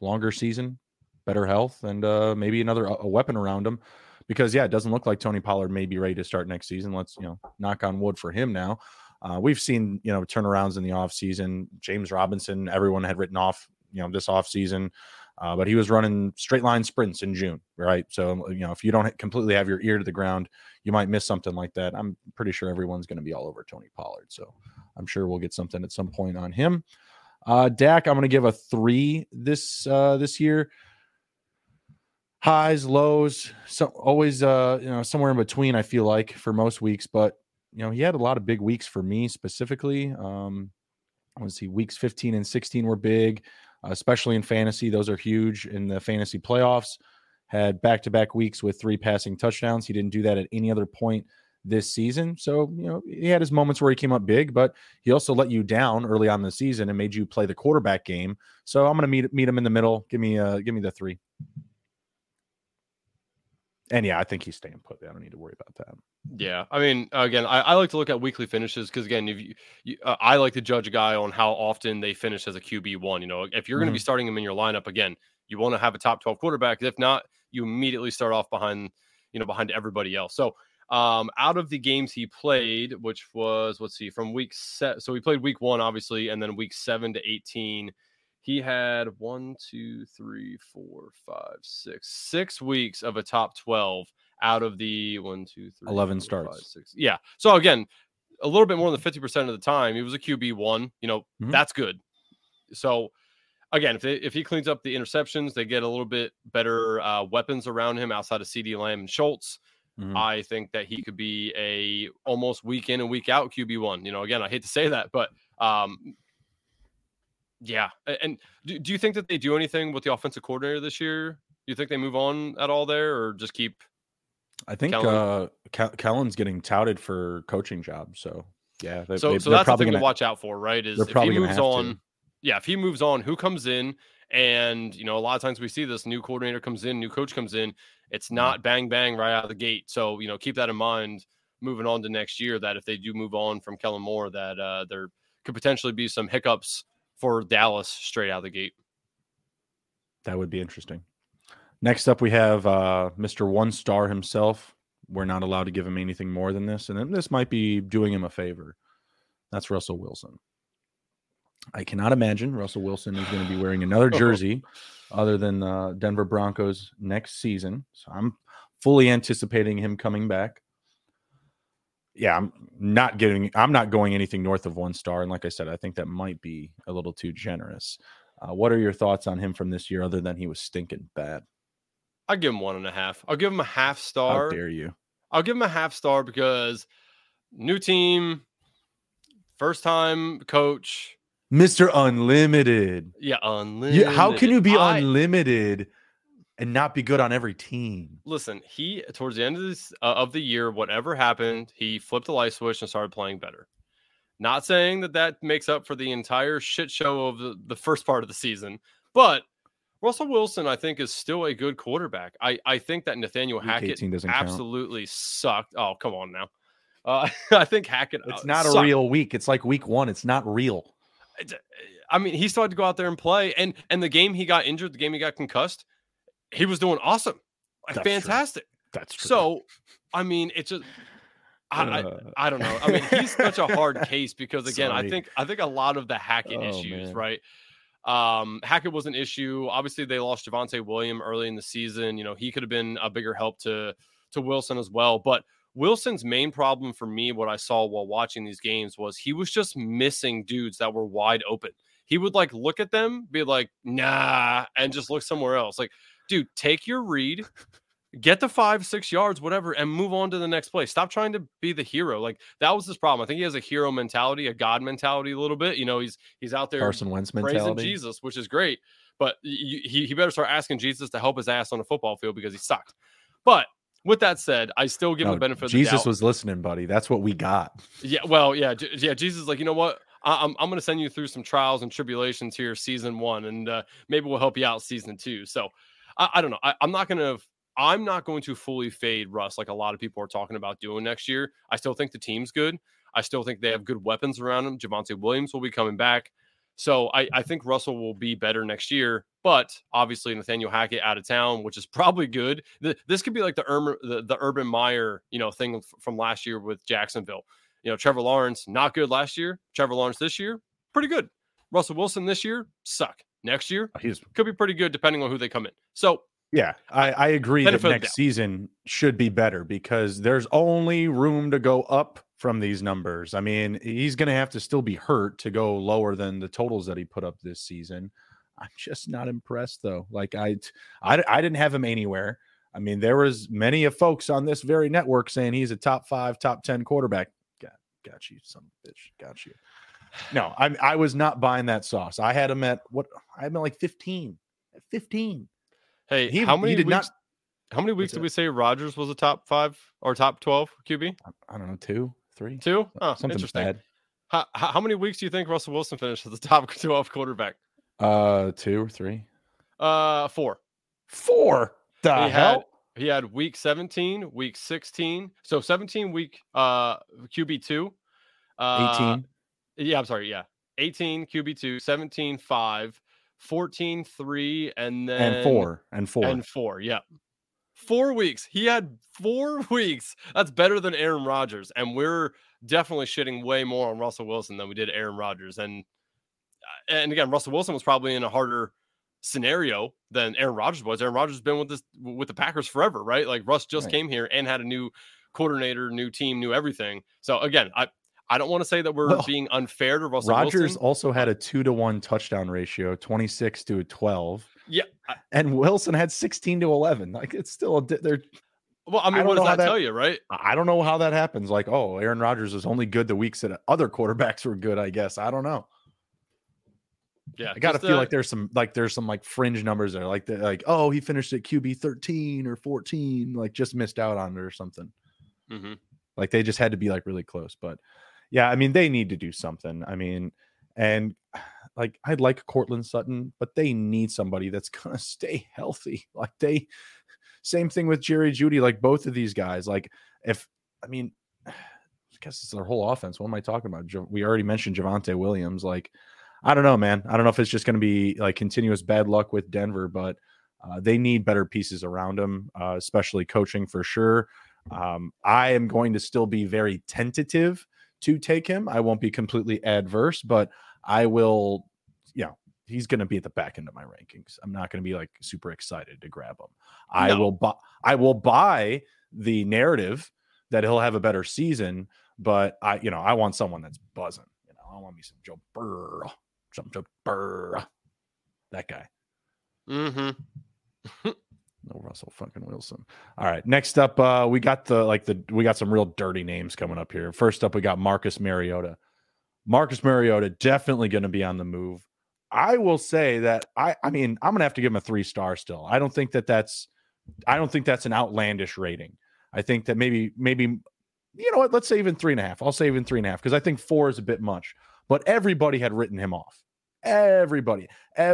longer season better health and uh maybe another a weapon around him. Because yeah it doesn't look like tony pollard may be ready to start next season. Let's you know knock on wood for him now uh, we've seen, you know, turnarounds in the offseason. James Robinson, everyone had written off, you know, this offseason, uh, but he was running straight line sprints in June, right? So, you know, if you don't completely have your ear to the ground, you might miss something like that. I'm pretty sure everyone's going to be all over Tony Pollard. So I'm sure we'll get something at some point on him. Uh, Dak, I'm going to give a three this uh, this year. Highs, lows, so always uh, you know somewhere in between. I feel like for most weeks, but you know, he had a lot of big weeks for me specifically. Um, let's see, weeks 15 and 16 were big, especially in fantasy. Those are huge in the fantasy playoffs. Had back to back weeks with three passing touchdowns. He didn't do that at any other point this season. So, you know, he had his moments where he came up big, but he also let you down early on the season and made you play the quarterback game. So I'm going to meet meet him in the middle. Give me uh give me the 3. And yeah, I think he's staying put. I don't need to worry about that. Yeah, I mean, again, I, I like to look at weekly finishes because again, if you, you uh, I like to judge a guy on how often they finish as a QB one. You know, if you're going to be Mhm. starting him in your lineup again, you want to have a top twelve quarterback. If not, you immediately start off behind, you know, behind everybody else. So, um, out of the games he played, which was let's see, from week set, so he played week one, obviously, and then week seven to eighteen. He had one, two, three, four, five, six, six weeks of a top 12 out of the one, two, three, 11 four, five, starts. six. Yeah. So again, a little bit more than 50% of the time, he was a QB one. You know, Mhm. that's good. So again, if they, if he cleans up the interceptions, they get a little bit better uh, weapons around him outside of CeeDee Lamb and Schultz. Mhm. I think that he could be a almost week in and week out QB one. You know, again, I hate to say that, but um, yeah. And do, do you think that they do anything with the offensive coordinator this year? Do you think they move on at all there, or just keep? I think Kellen- uh, Kellen's getting touted for coaching jobs. So yeah, they, So, they, so that's the probably thing gonna, to watch out for, right? Is if he moves have to. on, yeah, if he moves on, who comes in? And you know, a lot of times we see this new coordinator comes in, new coach comes in. It's not bang bang right out of the gate. So you know, keep that in mind moving on to next year. That if they do move on from Kellen Moore, that uh, there could potentially be some hiccups for Dallas straight out of the gate. That would be interesting. Next up, we have uh, Mr. One Star himself. We're not allowed to give him anything more than this, and this might be doing him a favor. That's Russell Wilson. I cannot imagine Russell Wilson is going to be wearing another jersey other than uh, Denver Broncos next season. So I'm fully anticipating him coming back. Yeah, I'm not getting. I'm not going anything north of one star, and like I said, I think that might be a little too generous. Uh, what are your thoughts on him from this year, other than he was stinking bad? I'll give him one and a half. I'll give him a half How star. dare you? I'll give him a half star because new team, first time coach. Mr. Unlimited. Yeah, unlimited. You, how can you be I- unlimited and not be good on every team? Listen, he towards the end of this uh, of the year, whatever happened, he flipped the light switch and started playing better. Not saying that that makes up for the entire shit show of the, the first part of the season, but Russell Wilson, I think, is still a good quarterback. I, I think that Nathaniel Hackett 18 doesn't count. absolutely sucked. Oh, come on now. Uh, I think Hackett. It's uh, not a real week. It's like week one. It's not real. It's- I mean, he still had to go out there and play. And and the game he got injured, the game he got concussed, he was doing awesome, like That's true. fantastic. That's true. So, I mean, it's just. I, I, Uh, I don't know. I mean, he's such a hard case because again, I think I think a lot of the Hackett Oh, issues, man. right? Um, Hackett was an issue. Obviously, they lost Javonte William early in the season. You know, he could have been a bigger help to to Wilson as well. But Wilson's main problem for me, what I saw while watching these games, was he was just missing dudes that were wide open. He would like look at them, be like, nah, and just look somewhere else. Like, dude, take your read, get the five, six yards, whatever, and move on to the next play. Stop trying to be the hero. Like that was his problem. I think he has a hero mentality, a God mentality, a little bit. You know, he's he's out there Carson Wentz praising mentality. Jesus, which is great. But he, he better start asking Jesus to help his ass on the football field because he sucked. But with that said, I still give him No, the benefit of Jesus the doubt. was listening, buddy. That's what we got. Yeah, well, yeah, J- yeah. Jesus, like you know what? I- I'm I'm going to send you through some trials and tribulations here, season one, and uh, maybe we'll help you out season two. So I, I don't know. I, I'm not going to. I'm not going to fully fade Russ like a lot of people are talking about doing next year. I still think the team's good. I still think they have good weapons around him. Javonte Williams will be coming back. So I, I think Russell will be better next year, but obviously Nathaniel Hackett out of town, which is probably good. Th- This could be like the, Urban, the the Urban Meyer, you know, thing from last year with Jacksonville. You know, Trevor Lawrence not good last year. Trevor Lawrence this year pretty good. Russell Wilson this year suck. Next year uh, He's could be pretty good depending on who they come in. So yeah, I, I agree that next season should be better because there's only room to go up from these numbers. I mean, he's going to have to still be hurt to go lower than the totals that he put up this season. I'm just not impressed though. Like I, I, I didn't have him anywhere. I mean, there was many of folks on this very network saying he's a top five, top ten quarterback. Got, got you, some bitch. Got you. No, I, I was not buying that sauce. I had him at what? I had him at like 15. At 15. hey, He, how many he did weeks? not how many weeks did we say Rodgers was a top five or top twelve QB? I don't know, two, three, Two? Oh, something interesting. bad. How, how many weeks do you think Russell Wilson finished as the top twelve quarterback? Uh, two or three, Uh, four. four. The He had- hell? he had week 17, week 16. So 17 week uh QB2. Uh, 18. Yeah, I'm sorry. Yeah. 18 QB2, 17 5, 14 3 and then and 4 and 4. And 4. Yeah. 4 weeks. He had 4 weeks. That's better than Aaron Rodgers and we're definitely shitting way more on Russell Wilson than we did Aaron Rodgers and uh, and again, Russell Wilson was probably in a harder scenario than Aaron Rodgers was. Aaron Rodgers has been with this with the Packers forever, right? Like Russ just right. came here and had a new coordinator, new team, new everything. So again, I I don't want to say that we're well, being unfair to Russell. Rodgers Wilson. also had a two to one touchdown ratio, twenty six to twelve. Yeah, and Wilson had sixteen to eleven. Like it's still a they're. Well, I mean, I what does that, that, tell you, right? I don't know how that happens. Like, oh, Aaron Rodgers was only good the weeks that other quarterbacks were good. I guess I don't know. Yeah, I gotta feel uh, like there's some like there's some like fringe numbers there, like the, like oh he finished at QB 13 or 14, like just missed out on it or something. Mm-hmm. Like they just had to be like really close, but yeah, I mean they need to do something. I mean, and like I'd like Courtland Sutton, but they need somebody that's gonna stay healthy. Like they, same thing with Jerry Jeudy, Like both of these guys, like if I mean, I guess it's their whole offense. What am I talking about? We already mentioned Javonte Williams, like I don't know, man. I don't know if it's just going to be like continuous bad luck with Denver, but uh, they need better pieces around them, uh, especially coaching for sure. Um, I am going to still be very tentative to take him. I won't be completely adverse, but I will, you know, he's going to be at the back end of my rankings. I'm not going to be like super excited to grab him. No. I will buy, I will buy the narrative that he'll have a better season, but I, you know, I want someone that's buzzing. You know, I want me some Joe Burrow some Joe Burr. That guy. Mm-hmm. no Russell fucking Wilson. All right. Next up, uh, we got the like the we got some real dirty names coming up here. First up, we got Marcus Mariota. Marcus Mariota definitely going to be on the move. I will say that I I mean I'm gonna have to give him a three star still. I don't think that that's I don't think that's an outlandish rating. I think that maybe maybe you know what? Let's say even three and a half. I'll say even three and a half because I think four is a bit much but everybody had written him off. Everybody,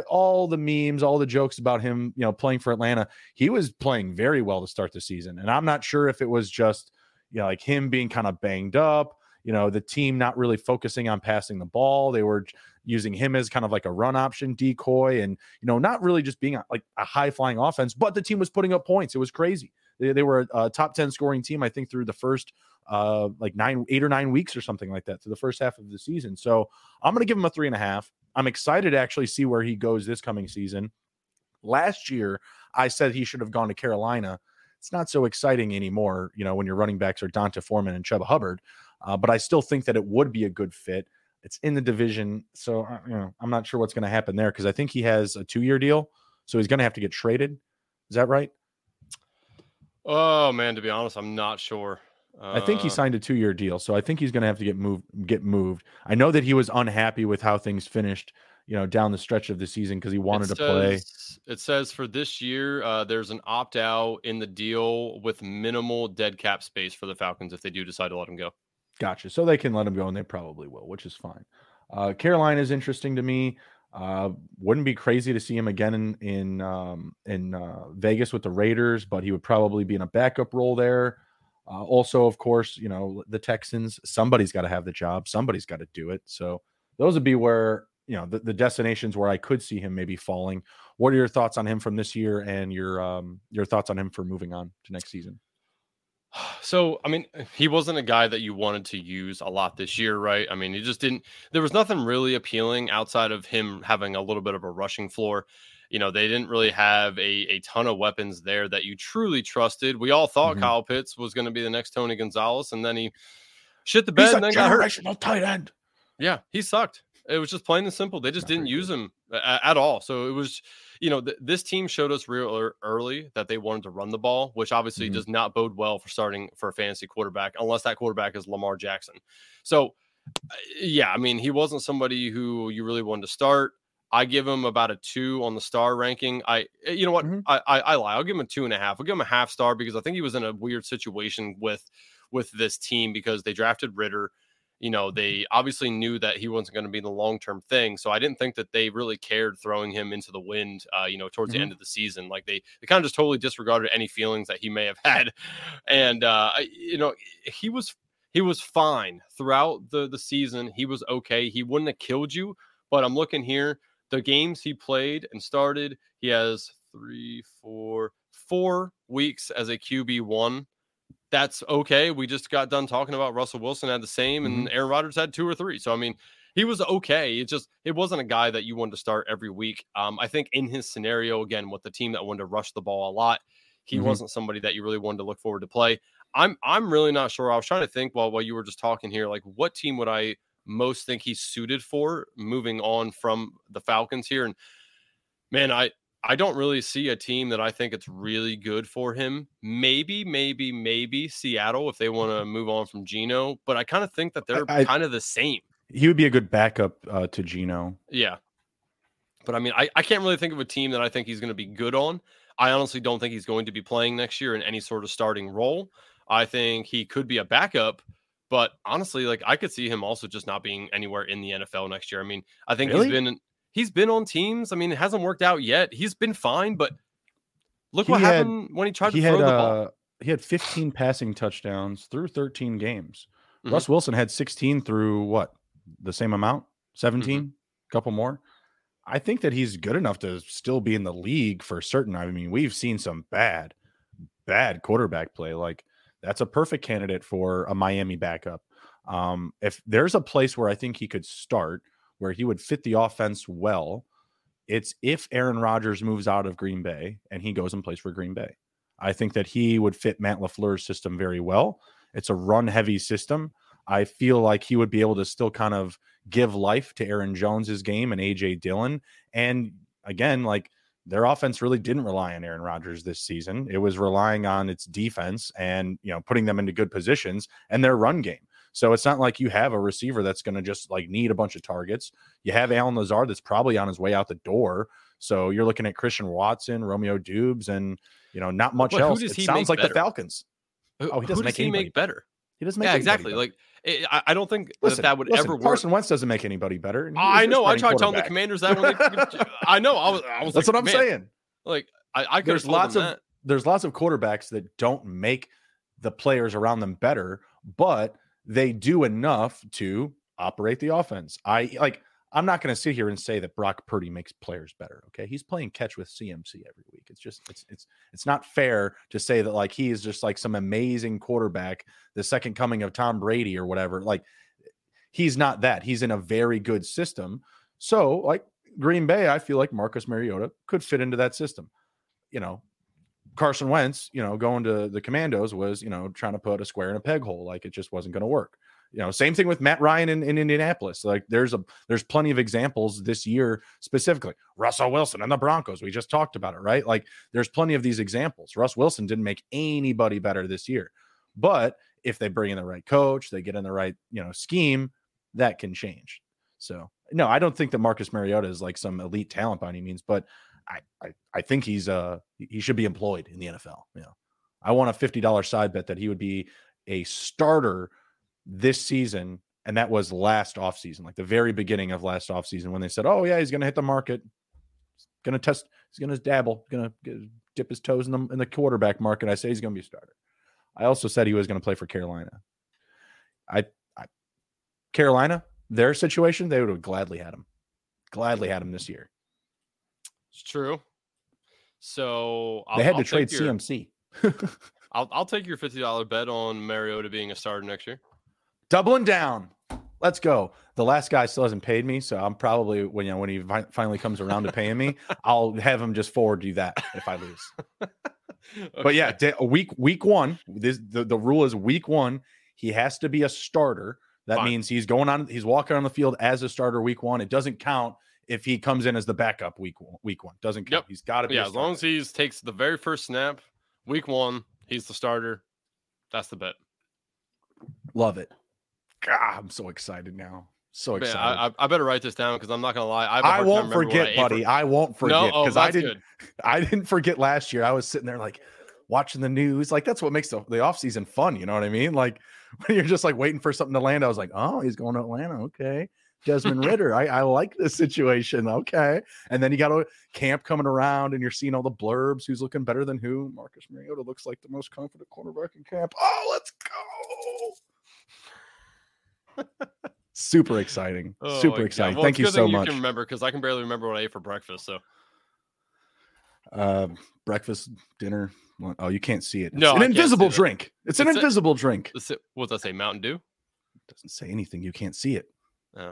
all the memes, all the jokes about him, you know, playing for Atlanta. He was playing very well to start the season, and I'm not sure if it was just, you know, like him being kind of banged up. You know, the team not really focusing on passing the ball. They were using him as kind of like a run option decoy, and you know, not really just being like a high flying offense. But the team was putting up points. It was crazy. They, they were a, a top ten scoring team, I think, through the first uh, like nine, eight or nine weeks or something like that to the first half of the season. So I'm to give him a three and a half. I'm excited to actually see where he goes this coming season. Last year, I said he should have gone to Carolina. It's not so exciting anymore, you know, when your running backs are D'Onta Foreman and Chuba Hubbard. Uh, but I still think that it would be a good fit. It's in the division, so uh, you know, I'm not sure what's going to happen there because I think he has a two year deal, so he's going to have to get traded. Is that right? Oh man, to be honest, I'm not sure. I think he uh, signed a two-year deal, so I think he's going to have to get moved. Get moved. I know that he was unhappy with how things finished, you know, down the stretch of the season because he wanted says, to play. It says for this year, uh, there's an opt-out in the deal with minimal dead cap space for the Falcons if they do decide to let him go. Gotcha. So they can let him go, and they probably will, which is fine. Uh, Carolina is interesting to me. Uh, wouldn't be crazy to see him again in in um, in uh, Vegas with the Raiders, but he would probably be in a backup role there. Uh, also, of course, you know, the Texans, somebody's got to have the job, somebody's got to do it. So those would be where, you know, the, the destinations where I could see him maybe falling. What are your thoughts on him from this year and your um your thoughts on him for moving on to next season? So, I mean, he wasn't a guy that you wanted to use a lot this year, right? I mean, he just didn't, there was nothing really appealing outside of him having a little bit of a rushing floor you know, they didn't really have a, a ton of weapons there that you truly trusted. We all thought mm-hmm. Kyle Pitts was going to be the next Tony Gonzalez, and then he shit the bed He's and then got hurt. tight end. Yeah, he sucked. It was just plain and simple. They just didn't use him at, at all. So it was, you know, th- this team showed us real early that they wanted to run the ball, which obviously mm-hmm. does not bode well for starting for a fantasy quarterback unless that quarterback is Lamar Jackson. So, yeah, I mean, he wasn't somebody who you really wanted to start. I give him about a two on the star ranking. I, eh, you know what? Mm-hmm. I, I, I lie. I'll give him a two and a half. I'll give him a half star because I think he was in a weird situation with with this team because they drafted Ridder. you know, they obviously knew that he wasn't going to be the long term thing. So I didn't think that they really cared throwing him into the wind, uh, you know, towards mm-hmm. the end of the season. Like they, they kind of just totally disregarded any feelings that he may have had. And, uh, you know, he was, he was fine throughout the, the season. He was okay. He wouldn't have killed you. But I'm looking here, the games he played and started, he has three, four, four weeks as a QB one that's okay. We just got done talking about Russell Wilson had the same, and mm-hmm. Aaron Rodgers had two or three. So I mean, he was okay. It just it wasn't a guy that you wanted to start every week. Um, I think in his scenario, again, with the team that wanted to rush the ball a lot, he mm-hmm. wasn't somebody that you really wanted to look forward to play. I'm I'm really not sure. I was trying to think while while you were just talking here, like what team would I most think he's suited for moving on from the Falcons here? And man, I I don't really see a team that I think it's really good for him. Maybe, maybe, maybe Seattle if they want to move on from Geno, but I kind of think that they're kind of the same. He would be a good backup uh, to Geno. Yeah. But I mean, I, I can't really think of a team that I think he's going to be good on. I honestly don't think he's going to be playing next year in any sort of starting role. I think he could be a backup, but honestly, like I could see him also just not being anywhere in the NFL next year. I mean, I think really? he's been he's been on teams. I mean, it hasn't worked out yet. He's been fine, but look he what had, happened when he tried he to throw had, the ball. Uh, he had 15 passing touchdowns through 13 games. Mm-hmm. Russ Wilson had 16 through what? The same amount? 17? Mm-hmm. A couple more? I think that he's good enough to still be in the league for certain. I mean, we've seen some bad, bad quarterback play. Like that's a perfect candidate for a Miami backup. Um, if there's a place where I think he could start, where he would fit the offense well, it's if Aaron Rodgers moves out of Green Bay and he goes and plays for Green Bay. I think that he would fit Matt LaFleur's system very well. It's a run heavy system. I feel like he would be able to still kind of give life to Aaron Jones's game and AJ Dillon. And again, like their offense really didn't rely on Aaron Rodgers this season. It was relying on its defense and, you know, putting them into good positions and their run game. So it's not like you have a receiver that's going to just like need a bunch of targets. You have Allen Lazard that's probably on his way out the door. So you're looking at Christian Watson, Romeo Doubs, and you know not much but else. It sounds like better? the Falcons. oh, he doesn't who does make he make better? He doesn't make yeah exactly. Better. Like it, I, I don't think listen, that, that would listen, ever work. Carson Wentz doesn't make anybody better. I know. I tried telling the Commanders that when they, I know. I was. I was. That's like, what I'm man, saying. Like I, I there's lots of that. there's lots of quarterbacks that don't make the players around them better, but they do enough to operate the offense. I like I'm not going to sit here and say that Brock Purdy makes players better. Okay, he's playing catch with CMC every week. It's just it's it's it's not fair to say that like he is just like some amazing quarterback, the second coming of Tom Brady or whatever. Like he's not that. He's in a very good system. So like Green Bay, I feel like Marcus Mariota could fit into that system. You know, Carson Wentz, you know, going to the Commandos was, you know, trying to put a square in a peg hole. Like it just wasn't going to work. You know, same thing with Matt Ryan in, in Indianapolis. Like there's a there's plenty of examples this year specifically. Russell Wilson and the Broncos. We just talked about it, right? Like there's plenty of these examples. Russ Wilson didn't make anybody better this year. But if they bring in the right coach, they get in the right, you know, scheme, that can change. So no, I don't think that Marcus Mariota is like some elite talent by any means, but I, I, I think he's uh he should be employed in the NFL. You know, I want a fifty dollar side bet that he would be a starter this season, and that was last offseason, like the very beginning of last offseason when they said, "Oh yeah, he's going to hit the market, he's going to test, he's going to dabble, going to dip his toes in the in the quarterback market." I say he's going to be a starter. I also said he was going to play for Carolina. I, I Carolina, their situation, they would have gladly had him, gladly had him this year. It's true. So I'll, they had I'll to trade your, CMC. I'll I'll take your fifty dollar bet on Mariota being a starter next year. Doubling down. Let's go. The last guy still hasn't paid me, so I'm probably when you know when he finally comes around to paying me, I'll have him just forward you that if I lose. okay. But yeah, week week one. This the, the rule is week one. He has to be a starter. That Fine. means he's going on. He's walking on the field as a starter week one. It doesn't count if he comes in as the backup week one, week one. Doesn't count. Yep. He's got to be. Yeah, as long as he takes the very first snap, week one, he's the starter. That's the bet. Love it. God, I'm so excited now. So excited. Man, I, I, better write this down because I'm not gonna lie. I, I won't forget, buddy. I won't forget because no? oh, I didn't. Good. I didn't forget last year. I was sitting there like watching the news. Like that's what makes the, the off season fun. You know what I mean? Like when you're just like waiting for something to land. I was like, oh, he's going to Atlanta. Okay. Desmond Ridder. I, I like this situation. Okay. And then you got a camp coming around and you're seeing all the blurbs. Who's looking better than who? Marcus Mariota looks like the most confident quarterback in camp. Oh, let's go. Super exciting. Oh Super exciting. Well, Thank you so much. You can remember because I can barely remember what I ate for breakfast. So Uh, breakfast, dinner. Oh, you can't see it. It's No, an can't invisible drink. It's an It's a- invisible drink. Let's what does that say? Mountain Dew. doesn't say anything. You can't see it. Oh.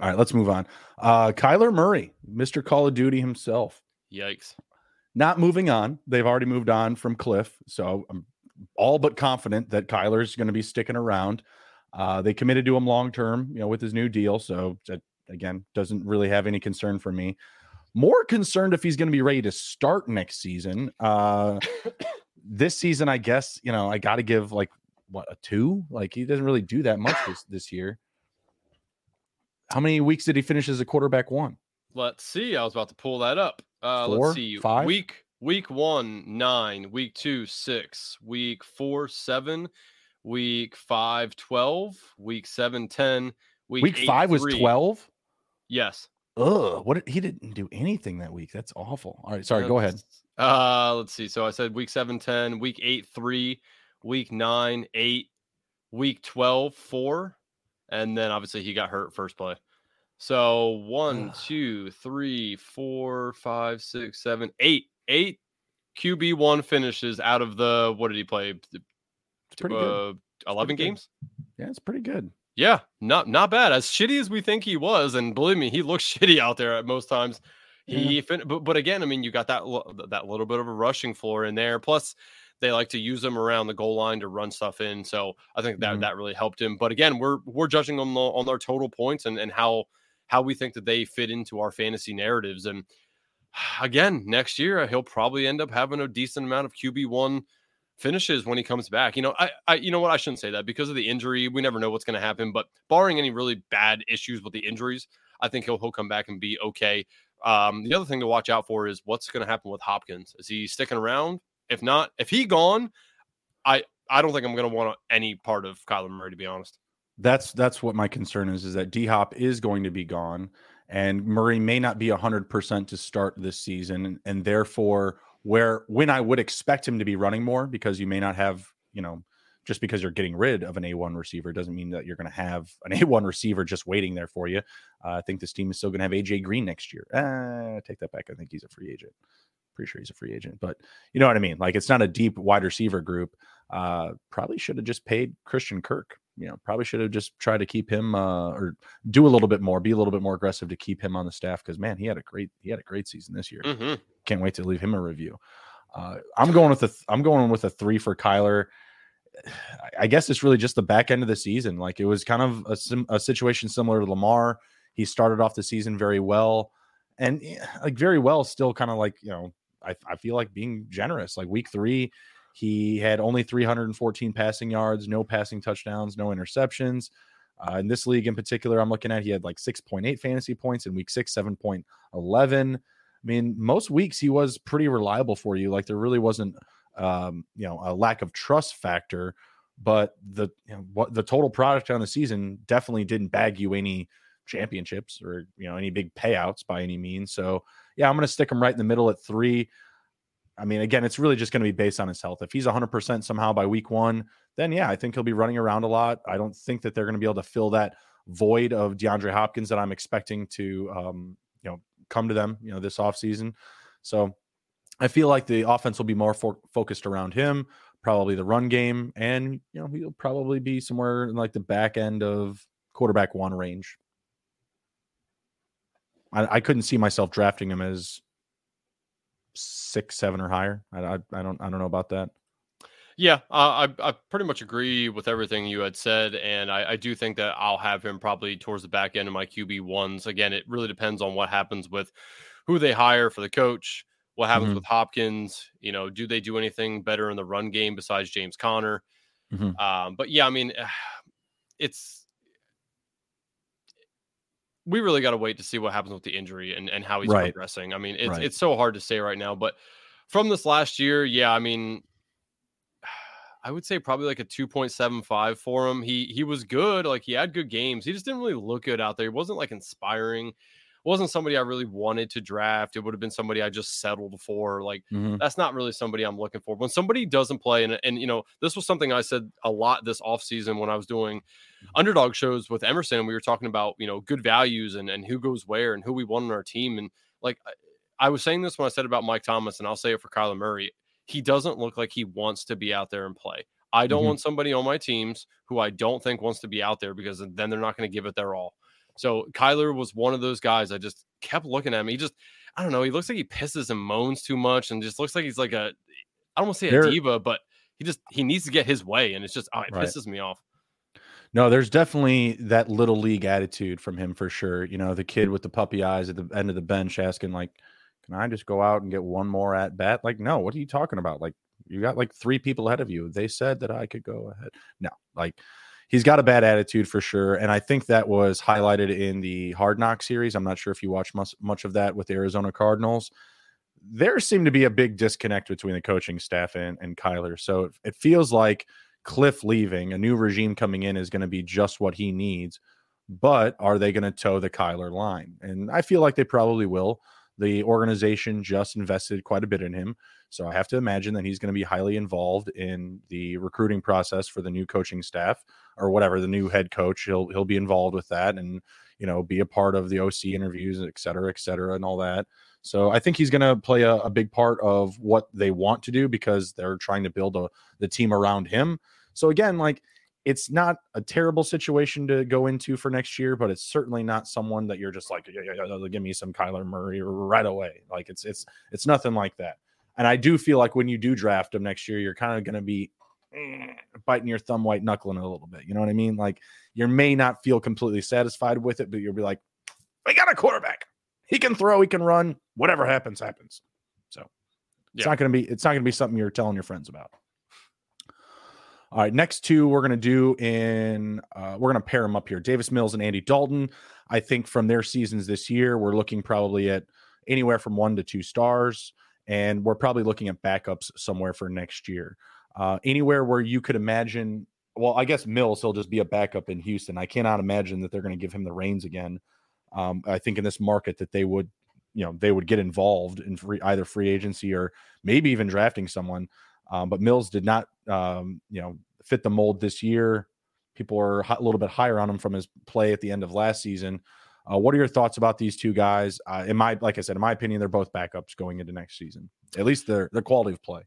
All right, let's move on. Uh, Kyler Murray, Mr. Call of Duty himself, Yikes. not moving on. They've already moved on from Kliff, so I'm all but confident that Kyler's going to be sticking around. Uh, they committed to him long term, you know, with his new deal. So that again doesn't really have any concern for me. More concerned if he's going to be ready to start next season. Uh, this season, I guess you know I got to give like what a two. Like he doesn't really do that much this this year. How many weeks did he finish as a quarterback one? Let's see. I was about to pull that up. Uh, Four, let's see. five? Week week one nine. Week two six. Week four seven. Week five twelve. Week seven ten. Week, Week eight, five was twelve. Yes. Ugh, what he didn't do anything that week. That's awful. All right, sorry, go ahead. That's- Uh, let's see. So I said week seven, 10, week eight, three, week nine, eight, week 12, four. And then obviously he got hurt first play. So one, two, three, four, five, six, seven, eight, eight QB one finishes out of the what did he play? It's pretty good. Uh, 11 good. games? Yeah, it's pretty good. Yeah, not not bad. As shitty as we think he was, and believe me, he looks shitty out there at most times. He, fin- but but again, I mean, you got that that little bit of a rushing floor in there. Plus, they like to use him around the goal line to run stuff in. So I think that Mhm. that really helped him. But again, we're we're judging on the, on their total points and and how how we think that they fit into our fantasy narratives. And again, next year he'll probably end up having a decent amount of QB one finishes when he comes back. You know, I, I you know what I shouldn't say that because of the injury, we never know what's going to happen. But barring any really bad issues with the injuries, I think he'll he'll come back and be okay. Um, the other thing to watch out for is what's going to happen with Hopkins. Is he sticking around? If not, if he gone, I I don't think I'm going to want any part of Kyler Murray to be honest. That's that's what my concern is. Is that D Hop is going to be gone, and Murray may not be hundred percent to start this season, and, and therefore, where when I would expect him to be running more, because you may not have, you know, just because you're getting rid of an A1 receiver doesn't mean that you're going to have an A1 receiver just waiting there for you. Uh, I think this team is still going to have AJ Green next year. Uh, take that back. I think he's a free agent. Pretty sure he's a free agent, but you know what I mean. Like it's not a deep wide receiver group. Uh, probably should have just paid Christian Kirk. You know, probably should have just tried to keep him uh, or do a little bit more, be a little bit more aggressive to keep him on the staff because man, he had a great he had a great season this year. hmm Can't wait to leave him a review. Uh, I'm going with a th- I'm going with a three for Kyler. I- guess it's really just the back end of the season. Like it was kind of a, sim- a situation similar to Lamar. He started off the season very well, and eh, like very well, still kind of like you know, I, I feel like being generous. Like week three, he had only 314 passing yards, no passing touchdowns, no interceptions. Uh, in this league in particular, I'm looking at he had like 6.8 fantasy points in week six, 7.11. I mean, most weeks he was pretty reliable for you. Like there really wasn't, um, you know, a lack of trust factor. But the you know, what the total product on the season definitely didn't bag you any championships or you know any big payouts by any means. So yeah, I'm going to stick him right in the middle at three. I mean, again, it's really just going to be based on his health. If he's 100% somehow by week one, then yeah, I think he'll be running around a lot. I don't think that they're going to be able to fill that void of DeAndre Hopkins that I'm expecting to, um, come to them, you know, this offseason. So I feel like the offense will be more fo- focused around him, probably the run game, and, you know, he'll probably be somewhere in like the back end of quarterback one range. I, I couldn't see myself drafting him as six, seven or higher. I, I, I don't, I don't know about that. Yeah, uh, I I pretty much agree with everything you had said, and I, I do think that I'll have him probably towards the back end of my QB ones. Again, it really depends on what happens with who they hire for the coach, what happens Mhm. with Hopkins. You know, do they do anything better in the run game besides James Conner? Mhm. Um, but yeah, I mean, it's we really got to wait to see what happens with the injury and, and how he's Right. progressing. I mean, it's Right. it's so hard to say right now, but from this last year, yeah, I mean, I would say probably like a 2.75 for him. He he was good, like he had good games. He just didn't really look good out there. He wasn't like inspiring. Wasn't somebody I really wanted to draft. It would have been somebody I just settled for. Like mm-hmm. that's not really somebody I'm looking for. When somebody doesn't play, and and you know, this was something I said a lot this offseason when I was doing mm-hmm. underdog shows with Emerson. We were talking about, you know, good values and and who goes where and who we want on our team. And like I was saying this when I said about Mike Thomas, and I'll say it for Kyler Murray he doesn't look like he wants to be out there and play. I don't mm-hmm. want somebody on my teams who I don't think wants to be out there because then they're not going to give it their all. So Kyler was one of those guys. I just kept looking at him. He just, I don't know. He looks like he pisses and moans too much, and just looks like he's like a, I don't want to say a there, diva, but he just he needs to get his way, and it's just oh, it right. pisses me off. No, there's definitely that little league attitude from him for sure. You know, the kid with the puppy eyes at the end of the bench asking like, can I just go out and get one more at bat? Like, no, what are you talking about? Like, you got like three people ahead of you. They said that I could go ahead. No, like he's got a bad attitude for sure. And I think that was highlighted in the Hard Knock series. I'm not sure if you watched much, much of that with the Arizona Cardinals. There seemed to be a big disconnect between the coaching staff and, and Kyler. So it, it feels like Kliff leaving, a new regime coming in is going to be just what he needs. But are they going to toe the Kyler line? And I feel like they probably will. The organization just invested quite a bit in him. So I have to imagine that he's going to be highly involved in the recruiting process for the new coaching staff or whatever the new head coach. He'll he'll be involved with that and you know be a part of the OC interviews, et cetera, et cetera, and all that. So I think he's going to play a, a, big part of what they want to do because they're trying to build a, the team around him. So again, like it's not a terrible situation to go into for next year, but it's certainly not someone that you're just like, yeah, yeah, yeah, give me some Kyler Murray right away. Like it's it's it's nothing like that. And I do feel like when you do draft him next year, you're kind of going to be eh, biting your thumb, white knuckling a little bit. You know what I mean? Like you may not feel completely satisfied with it, but you'll be like, we got a quarterback. He can throw, he can run. Whatever happens, happens. So it's not going to be it's not going to be something you're telling your friends about. All right, next two we're going to do in uh, we're going to pair them up here. Davis Mills and Andy Dalton. I think from their seasons this year, we're looking probably at anywhere from one to two stars, and we're probably looking at backups somewhere for next year. Uh, anywhere where you could imagine, well, I guess Mills he'll just be a backup in Houston. I cannot imagine that they're going to give him the reins again. Um, I think in this market that they would, you know, they would get involved in free, either free agency or maybe even drafting someone. Um, but Mills did not, um, you know, fit the mold this year. People are a little bit higher on him from his play at the end of last season. Uh, what are your thoughts about these two guys? Uh, in my, like I said, in my opinion, they're both backups going into next season. At least their their quality of play.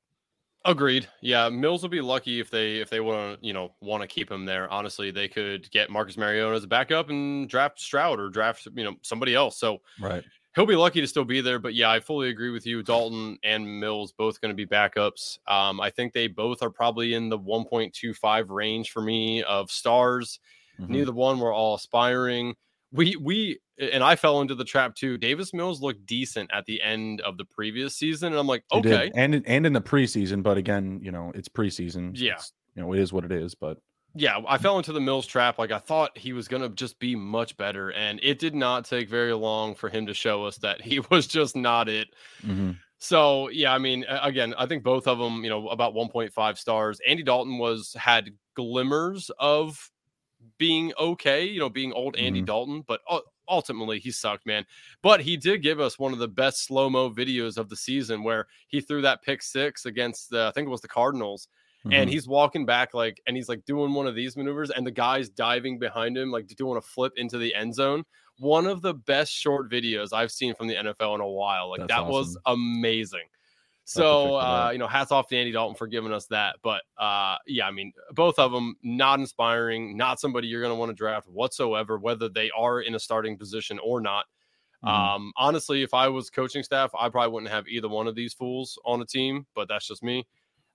Agreed. Yeah, Mills will be lucky if they if they want to you know want to keep him there. Honestly, they could get Marcus Mariota as a backup and draft Stroud or draft you know somebody else. So right, he'll be lucky to still be there. But yeah, I fully agree with you. Dalton and Mills both going to be backups. Um, I think they both are probably in the 1.25 range for me of stars. Mm-hmm. Neither one were all aspiring. We we and I fell into the trap too. Davis Mills looked decent at the end of the previous season, and I'm like, okay, and and in the preseason, but again, you know, it's preseason. Yeah, it's, you know, it is what it is. But yeah, I fell into the Mills trap. Like I thought he was going to just be much better, and it did not take very long for him to show us that he was just not it. Mm-hmm. So yeah, I mean, again, I think both of them, you know, about 1.5 stars. Andy Dalton was had glimmers of being okay, you know, being old Andy mm-hmm. Dalton, but ultimately he sucked, man. But he did give us one of the best slow mo videos of the season where he threw that pick six against the, I think it was the Cardinals Mm-hmm. And he's walking back like, and he's like doing one of these maneuvers, and the guy's diving behind him, like doing a flip into the end zone. One of the best short videos I've seen from the NFL in a while. Like That's that awesome. was amazing. So uh, you know, hats off to Andy Dalton for giving us that. But uh, yeah, I mean, both of them not inspiring, not somebody you're going to want to draft whatsoever, whether they are in a starting position or not. Mm-hmm. Um, honestly, if I was coaching staff, I probably wouldn't have either one of these fools on a team. But that's just me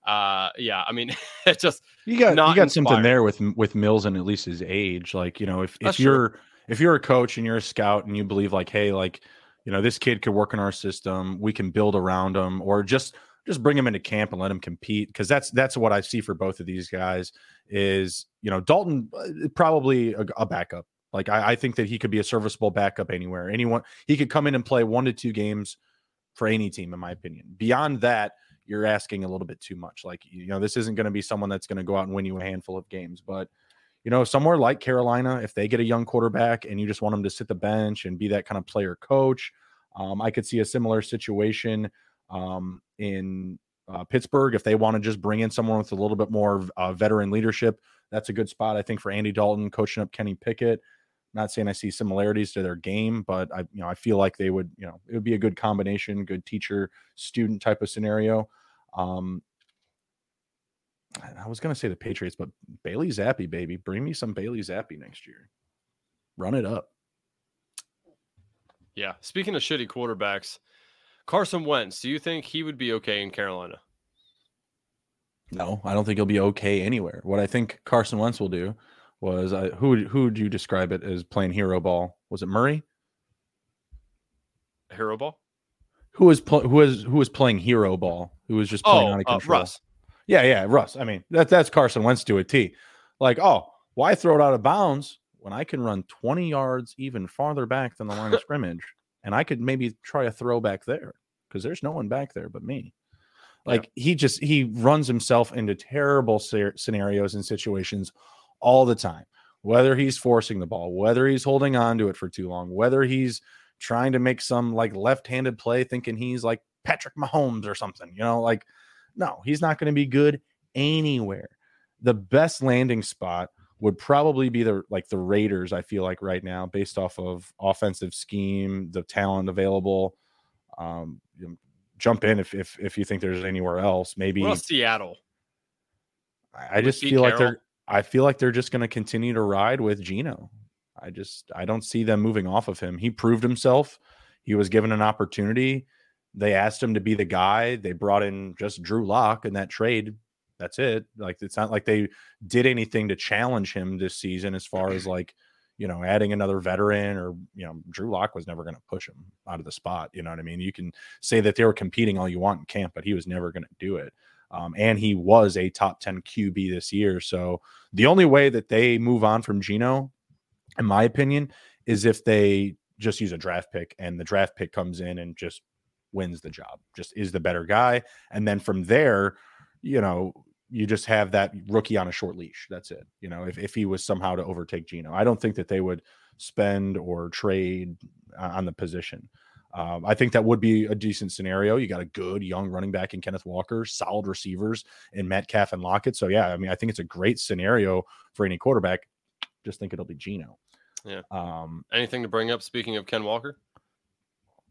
uh yeah i mean it's just you got you got inspiring. something there with with mills and at least his age like you know if, if you're true. if you're a coach and you're a scout and you believe like hey like you know this kid could work in our system we can build around him or just just bring him into camp and let him compete because that's that's what i see for both of these guys is you know dalton uh, probably a, a backup like I, I think that he could be a serviceable backup anywhere anyone he could come in and play one to two games for any team, in my opinion. Beyond that, you're asking a little bit too much. Like, you know, this isn't going to be someone that's going to go out and win you a handful of games. But, you know, somewhere like Carolina, if they get a young quarterback and you just want them to sit the bench and be that kind of player coach, um, I could see a similar situation um, in uh, Pittsburgh if they want to just bring in someone with a little bit more uh, veteran leadership. That's a good spot, I think, for Andy Dalton coaching up Kenny Pickett. Not saying I see similarities to their game, but I, you know, I feel like they would, you know, it would be a good combination, good teacher student type of scenario. Um, I was going to say the Patriots, but Bailey Zappe, baby, bring me some Bailey Zappe next year. Run it up. Yeah. Speaking of shitty quarterbacks, Carson Wentz, do you think he would be okay in Carolina? No, I don't think he'll be okay anywhere. What I think Carson Wentz will do was uh, who who would you describe it as playing hero ball? Was it Murray? Hero ball? Who was pl- who was who was playing hero ball? Who was just playing oh, out of uh, control? Russ. Yeah, yeah, Russ. I mean, that that's Carson Wentz to a T. Like, oh, why throw it out of bounds when I can run 20 yards even farther back than the line of scrimmage? And I could maybe try a throw back there because there's no one back there but me. Like yeah. he just he runs himself into terrible scenarios and situations all the time. Whether he's forcing the ball, whether he's holding on to it for too long, whether he's trying to make some like left-handed play thinking he's like Patrick Mahomes or something, you know, like no, he's not going to be good anywhere. The best landing spot would probably be the like the Raiders, I feel like right now, based off of offensive scheme, the talent available. Um, jump in if if if you think there's anywhere else. Maybe well, Seattle. I, I just feel Carroll. like they're I feel like they're just going to continue to ride with Geno. I just I don't see them moving off of him. He proved himself. He was given an opportunity. They asked him to be the guy. They brought in just Drew Lock in that trade. That's it. Like it's not like they did anything to challenge him this season as far as like you know, adding another veteran or, you know, Drew Lock was never going to push him out of the spot. You know what I mean? You can say that they were competing all you want in camp, but he was never going to do it. Um, and he was a top 10 QB this year. So the only way that they move on from Geno, in my opinion, is if they just use a draft pick and the draft pick comes in and just wins the job, just is the better guy. And then from there, you know, you just have that rookie on a short leash. That's it. You know, if, if he was somehow to overtake Geno, I don't think that they would spend or trade on the position. Um, I think that would be a decent scenario. You got a good young running back in Kenneth Walker, solid receivers in Metcalf and Lockett. So yeah, I mean, I think it's a great scenario for any quarterback. Just think it'll be Geno. Yeah. Um, Anything to bring up? Speaking of Ken Walker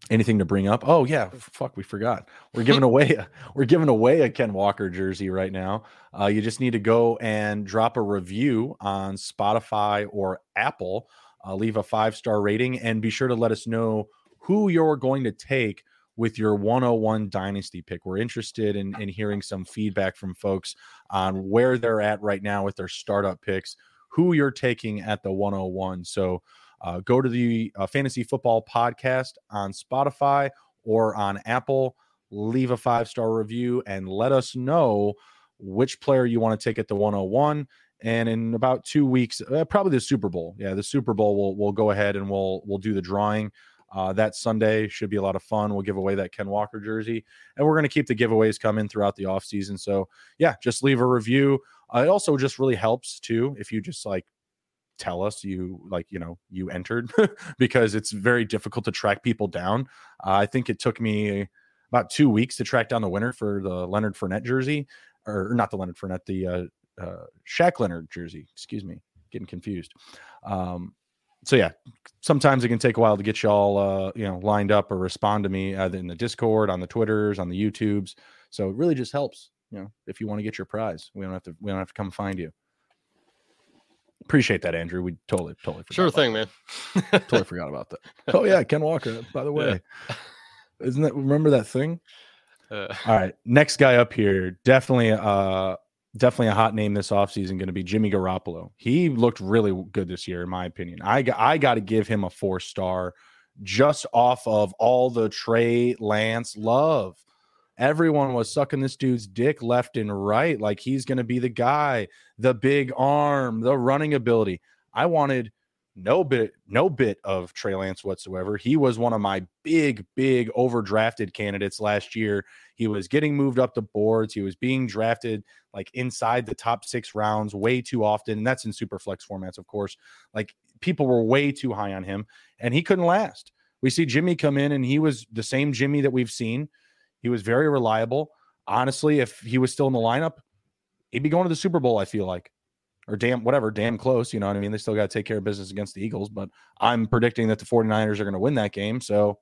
anything to bring up oh yeah fuck we forgot we're giving away a, we're giving away a ken walker jersey right now uh, you just need to go and drop a review on spotify or apple uh, leave a five star rating and be sure to let us know who you're going to take with your 101 dynasty pick we're interested in, in hearing some feedback from folks on where they're at right now with their startup picks who you're taking at the 101 so uh, go to the uh, Fantasy Football Podcast on Spotify or on Apple. Leave a five star review and let us know which player you want to take at the 101. And in about two weeks, uh, probably the Super Bowl. Yeah, the Super Bowl. We'll we'll go ahead and we'll we'll do the drawing. Uh, that Sunday should be a lot of fun. We'll give away that Ken Walker jersey, and we're going to keep the giveaways coming throughout the off season. So yeah, just leave a review. Uh, it also just really helps too if you just like tell us you like you know you entered because it's very difficult to track people down. Uh, I think it took me about two weeks to track down the winner for the Leonard Fournette jersey, or not the Leonard Fournette, the uh, uh, Shaq Leonard jersey. Excuse me, getting confused. Um, so yeah, sometimes it can take a while to get y'all uh, you know lined up or respond to me either in the Discord, on the Twitters, on the YouTubes. So it really just helps, you know, if you want to get your prize. We don't have to we don't have to come find you. Appreciate that, Andrew. We totally, totally sure thing, man. totally forgot about that. Oh yeah, Ken Walker. By the way, yeah. isn't that remember that thing? Uh, All right, next guy up here, definitely, uh, definitely a hot name this offseason going to be Jimmy Garoppolo. He looked really good this year, in my opinion. I I got to give him a four star, just off of all the Trey Lance love everyone was sucking this dude's dick left and right. Like he's going to be the guy, the big arm, the running ability. I wanted no bit no bit of Trey Lance whatsoever. He was one of my big big overdrafted candidates last year. He was getting moved up the boards. He was being drafted like inside the top 6 rounds way too often. And that's in super flex formats of course. Like people were way too high on him and he couldn't last. We see Jimmy come in and he was the same Jimmy that we've seen. He was very reliable. Honestly, if he was still in the lineup, he'd be going to the Super Bowl, I feel like or damn whatever, damn close. You know what I mean? They still got to take care of business against the Eagles, but I'm predicting that the 49ers are going to win that game. So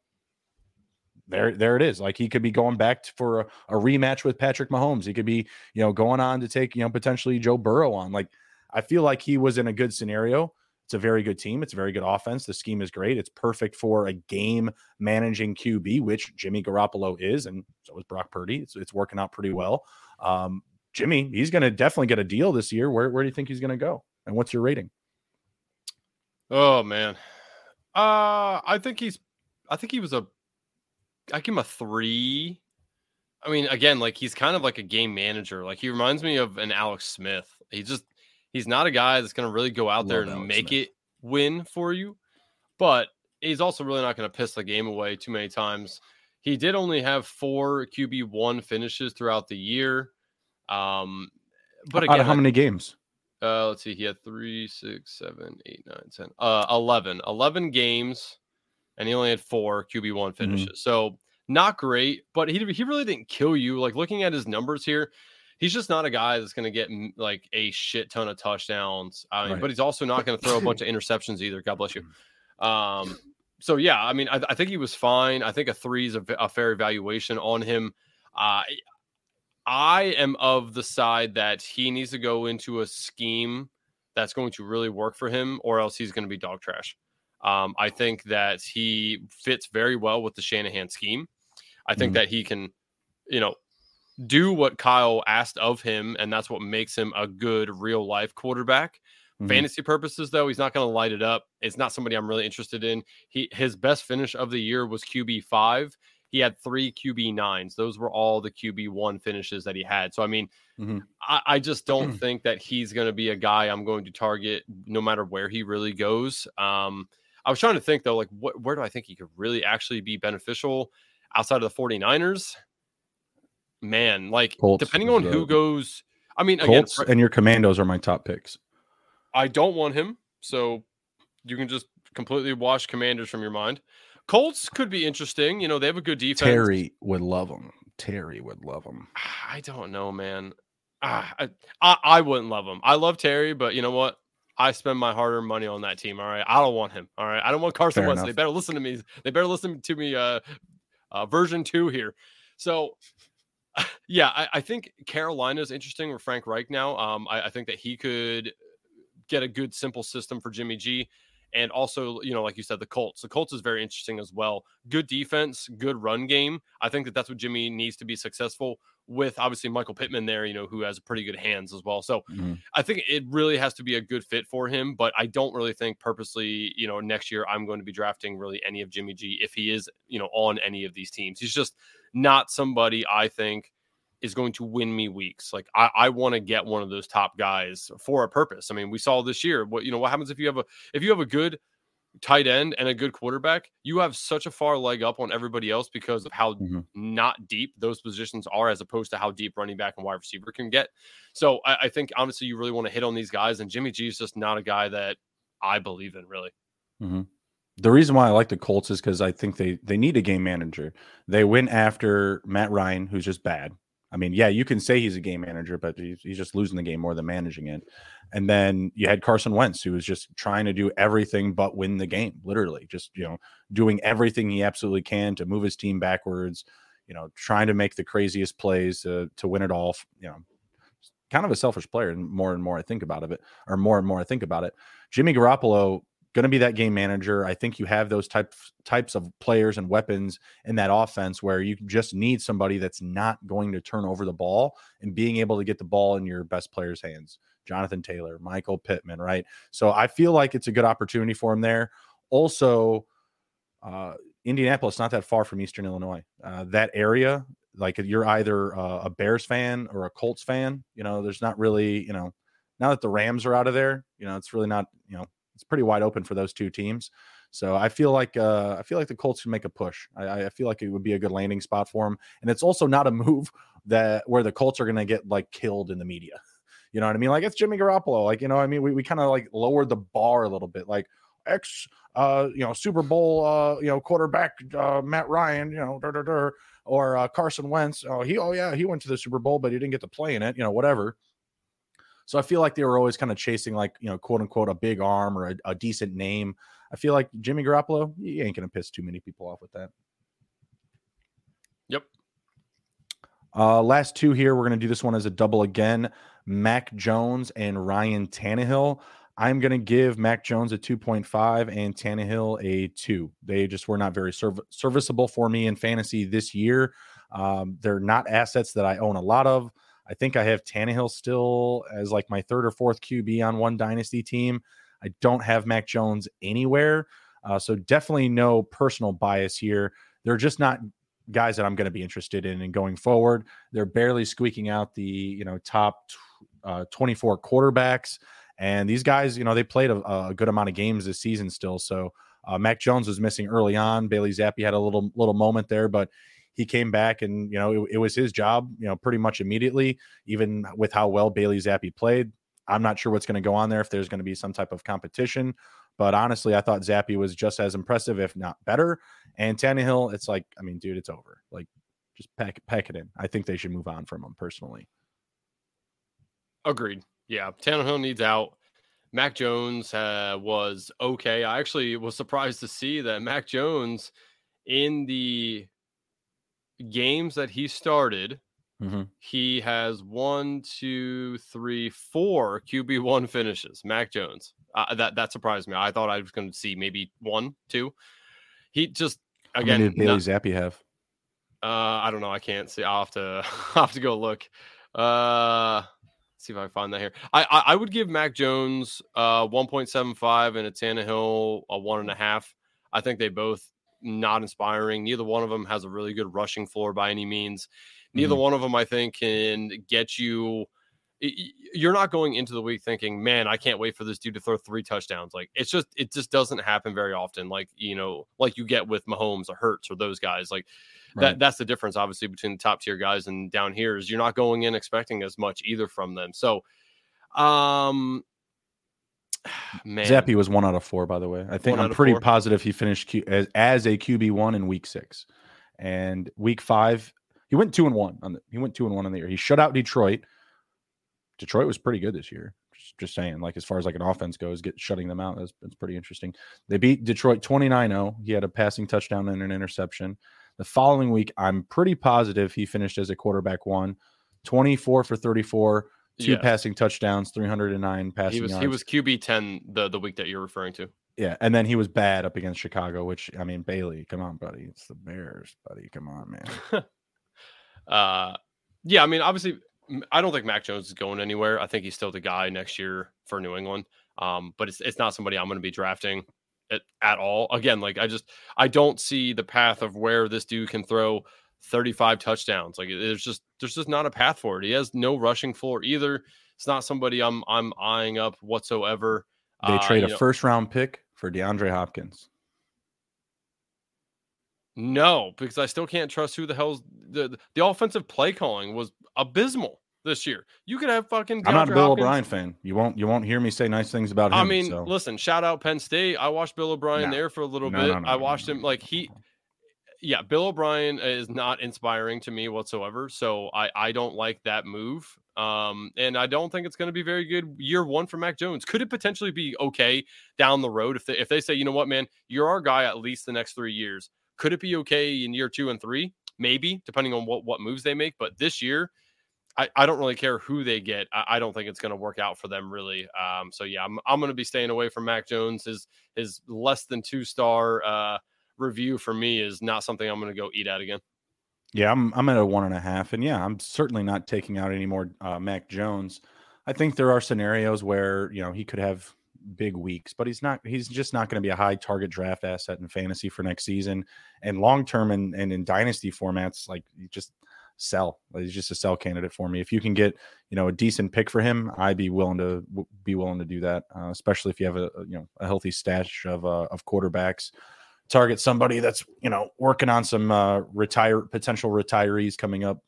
there, there it is. Like he could be going back for a, a, rematch with Patrick Mahomes. He could be, you know, going on to take, you know, potentially Joe Burrow on. Like I feel like he was in a good scenario. It's a very good team. It's a very good offense. The scheme is great. It's perfect for a game managing QB, which Jimmy Garoppolo is, and so is Brock Purdy. It's, it's working out pretty well. Um, Jimmy, he's going to definitely get a deal this year. Where where do you think he's going to go? And what's your rating? Oh man, uh, I think he's. I think he was a. I give him a three. I mean, again, like he's kind of like a game manager. Like he reminds me of an Alex Smith. He just he's not a guy that's going to really go out Love there and Alex make Smith. it win for you, but he's also really not going to piss the game away too many times. He did only have four QB one finishes throughout the year. Um, but again, how many games? Uh, let's see. He had three, six, seven, eight, nine, ten, uh, 11. 11 games, and he only had four QB one mm-hmm. finishes. Mm-hmm. So not great, but he he really didn't kill you. Like looking at his numbers here, he's just not a guy that's going to get like a shit ton of touchdowns. I mean, right. but he's also not going to throw a bunch of interceptions either. God bless you. Um, so yeah, I mean, I, I, think he was fine. I think a three is a, a fair evaluation on him. Uh, I am of the side that he needs to go into a scheme that's going to really work for him, or else he's going to be dog trash. Um, I think that he fits very well with the Shanahan scheme. I think mm-hmm. that he can, you know, do what Kyle asked of him, and that's what makes him a good real life quarterback. Mm-hmm. Fantasy purposes, though, he's not going to light it up. It's not somebody I'm really interested in. He his best finish of the year was QB five, he had three QB nines. Those were all the QB one finishes that he had. So I mean, mm-hmm. I, I, just don't think that he's going to be a guy I'm going to target no matter where he really goes. Um, I was trying to think though, like what where do I think he could really actually be beneficial outside of the 49ers? Man, like Colts depending on who goes. I mean, Colts again, and your Commandos are my top picks. I don't want him, so you can just completely wash Commanders from your mind. Colts could be interesting. You know, they have a good defense. Terry would love them. Terry would love them. I don't know, man. Ah, I, I, I wouldn't love him. I love Terry, but you know what? I spend my hard-earned money on that team. All right, I don't want him. All right, I don't want Carson Wentz. They better listen to me. They better listen to me. Uh, uh version two here. So, yeah, I, I think Carolina is interesting with Frank Reich now. Um, I, I think that he could get a good simple system for Jimmy G and also you know like you said the colts. The colts is very interesting as well. Good defense good run game. I think that that's what jimmy needs to be successful with obviously michael pittman there you know who has pretty good hands as well. So mm-hmm. i think it really has to be a good fit for him but i don't really think purposely you know next year i'm going to be drafting really any of jimmy g if he is you know on any of these teams. He's just not somebody i think is going to win me weeks. Like I, I want to get one of those top guys for a purpose. I mean, we saw this year what you know what happens if you have a if you have a good tight end and a good quarterback, you have such a far leg up on everybody else because of how mm-hmm. not deep those positions are, as opposed to how deep running back and wide receiver can get. So I, I think honestly, you really want to hit on these guys, and Jimmy G is just not a guy that I believe in really. Mm-hmm. The reason why I like the Colts is because I think they they need a game manager. They went after Matt Ryan, who's just bad. I mean, yeah, you can say he's a game manager, but he's, he's just losing the game more than managing it. And then you had Carson Wentz, who was just trying to do everything but win the game, literally, just you know, doing everything he absolutely can to move his team backwards. You know, trying to make the craziest plays to to win it all. You know, kind of a selfish player. And more and more I think about it, or more and more I think about it. Jimmy Garoppolo going to be that game manager. I think you have those types types of players and weapons in that offense where you just need somebody that's not going to turn over the ball and being able to get the ball in your best players' hands. Jonathan Taylor, Michael Pittman, right? So I feel like it's a good opportunity for him there. Also, uh, Indianapolis not that far from Eastern Illinois. Uh, that area, like you're either uh, a Bears fan or a Colts fan. You know, there's not really, you know, now that the Rams are out of there, you know, it's really not, you know, it's pretty wide open for those two teams. So I feel like uh, I feel like the Colts can make a push. I, I feel like it would be a good landing spot for them, and it's also not a move that where the Colts are going to get like killed in the media. You know what I mean? Like it's Jimmy Garoppolo. Like you know, I mean, we, we kind of like lowered the bar a little bit. Like ex, uh, you know, Super Bowl, uh, you know, quarterback uh, Matt Ryan, you know, dur, dur, dur, or uh, Carson Wentz. Oh, he, oh yeah, he went to the Super Bowl, but he didn't get to play in it. You know, whatever. So I feel like they were always kind of chasing like you know, quote unquote, a big arm or a, a decent name. I feel like Jimmy Garoppolo, he ain't gonna piss too many people off with that. Yep. Uh, last two here. We're gonna do this one as a double again. Mac Jones and Ryan Tannehill. I'm going to give Mac Jones a 2.5 and Tannehill a 2. They just were not very serv- serviceable for me in fantasy this year. Um, they're not assets that I own a lot of. I think I have Tannehill still as like my third or fourth QB on one dynasty team. I don't have Mac Jones anywhere. Uh, so definitely no personal bias here. They're just not guys that I'm going to be interested in and going forward. They're barely squeaking out the you know top uh, 24 quarterbacks, and these guys, you know, they played a, a good amount of games this season still. So uh, Mac Jones was missing early on. Bailey Zappe had a little little moment there, but he came back and you know it, it was his job, you know, pretty much immediately. Even with how well Bailey Zappe played, I'm not sure what's going to go on there if there's going to be some type of competition. But honestly, I thought Zappe was just as impressive, if not better. And Tannehill, it's like, I mean, dude, it's over. Like, just pack pack it in. I think they should move on from him personally. Agreed. Yeah, Tannehill needs out. Mac Jones uh, was okay. I actually was surprised to see that Mac Jones in the games that he started, mm-hmm. he has one, two, three, four QB one finishes. Mac Jones. Uh, that that surprised me. I thought I was going to see maybe one, two. He just again. How many did Bailey not, Zappe have? Uh, I don't know. I can't see. I'll have to. I'll have to go look. Uh, see if I find that here. I I, I would give Mac Jones uh 1.75 and a Tannehill a one and a half. I think they both not inspiring. Neither one of them has a really good rushing floor by any means. Neither mm-hmm. one of them, I think, can get you. You're not going into the week thinking, "Man, I can't wait for this dude to throw three touchdowns." Like it's just, it just doesn't happen very often. Like you know, like you get with Mahomes or Hurts or those guys. Like Right. That that's the difference, obviously, between the top tier guys and down here is you're not going in expecting as much either from them. So, um, man, Zappe was one out of four, by the way. I think one I'm pretty positive he finished Q, as, as a QB one in week six, and week five he went two and one on the, he went two and one in the year. He shut out Detroit. Detroit was pretty good this year. Just, just saying, like as far as like an offense goes, get shutting them out that's, that's pretty interesting. They beat Detroit 29-0. He had a passing touchdown and an interception. The following week, I'm pretty positive he finished as a quarterback one, 24 for 34, two yeah. passing touchdowns, 309 passing he was, yards. He was QB 10 the, the week that you're referring to. Yeah, and then he was bad up against Chicago, which I mean, Bailey, come on, buddy, it's the Bears, buddy, come on, man. uh, yeah, I mean, obviously, I don't think Mac Jones is going anywhere. I think he's still the guy next year for New England. Um, but it's it's not somebody I'm going to be drafting at, at all. Again, like I just I don't see the path of where this dude can throw 35 touchdowns. Like there's just there's just not a path for it. He has no rushing floor either. It's not somebody I'm I'm eyeing up whatsoever. They uh, trade a know, first round pick for DeAndre Hopkins. No, because I still can't trust who the hell's the the offensive play calling was abysmal this year. You could have fucking. DeAndre I'm not a Bill Hopkins. O'Brien fan. You won't you won't hear me say nice things about him. I mean, so. listen, shout out Penn State. I watched Bill O'Brien no. there for a little no, bit. No, I watched him like he. Yeah, Bill O'Brien is not inspiring to me whatsoever. So I I don't like that move. Um, and I don't think it's going to be very good year one for Mac Jones. Could it potentially be okay down the road if they if they say, you know what, man, you're our guy at least the next three years. Could it be okay in year two and three? Maybe, depending on what what moves they make. But this year, I, I don't really care who they get. I, I don't think it's going to work out for them really. Um, so yeah, I'm, I'm going to be staying away from Mac Jones. His his less than two star uh, review for me is not something I'm going to go eat at again. Yeah, I'm I'm at a one and a half, and yeah, I'm certainly not taking out any more uh, Mac Jones. I think there are scenarios where you know he could have big weeks, but he's not. He's just not going to be a high target draft asset in fantasy for next season, and long term and and in dynasty formats, like you just sell. He's just a sell candidate for me. If you can get, you know, a decent pick for him, I'd be willing to be willing to do that. Uh, especially if you have a, you know a healthy stash of uh, of quarterbacks. Target somebody that's you know working on some uh, retire potential retirees coming up,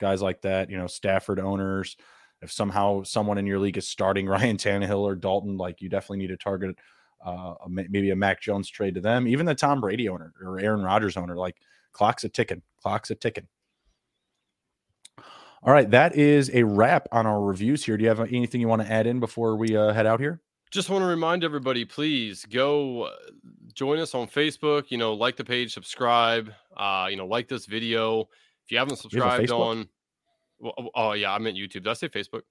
guys like that. You know, Stafford owners. If somehow someone in your league is starting Ryan Tannehill or Dalton, like you definitely need to target uh, maybe a Mac Jones trade to them. Even the Tom Brady owner or Aaron Rodgers owner, like clock's a ticking, clock's a ticking. All right, that is a wrap on our reviews here. Do you have anything you want to add in before we uh, head out here? Just want to remind everybody, please go join us on Facebook. You know, like the page, subscribe. Uh, you know, like this video. If you haven't subscribed you on, well, oh, oh yeah, I meant YouTube. Did I say Facebook?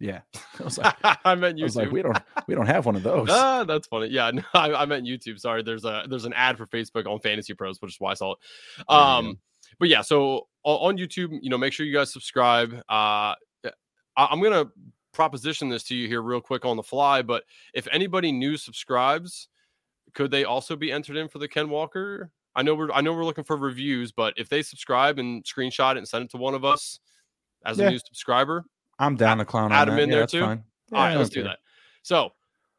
Yeah, I was like, I meant YouTube. I was like, we don't, we don't have one of those. ah, that's funny. Yeah, no, I, I, meant YouTube. Sorry, there's a there's an ad for Facebook on Fantasy Pros, which is why I saw it. Um, but yeah, so on YouTube, you know, make sure you guys subscribe. Uh, I'm gonna proposition this to you here real quick on the fly, but if anybody new subscribes, could they also be entered in for the Ken Walker? I know we're I know we're looking for reviews, but if they subscribe and screenshot it and send it to one of us as yeah. a new subscriber, I'm down to clown. Add them in yeah, there too. Fine. All right, let's do that. So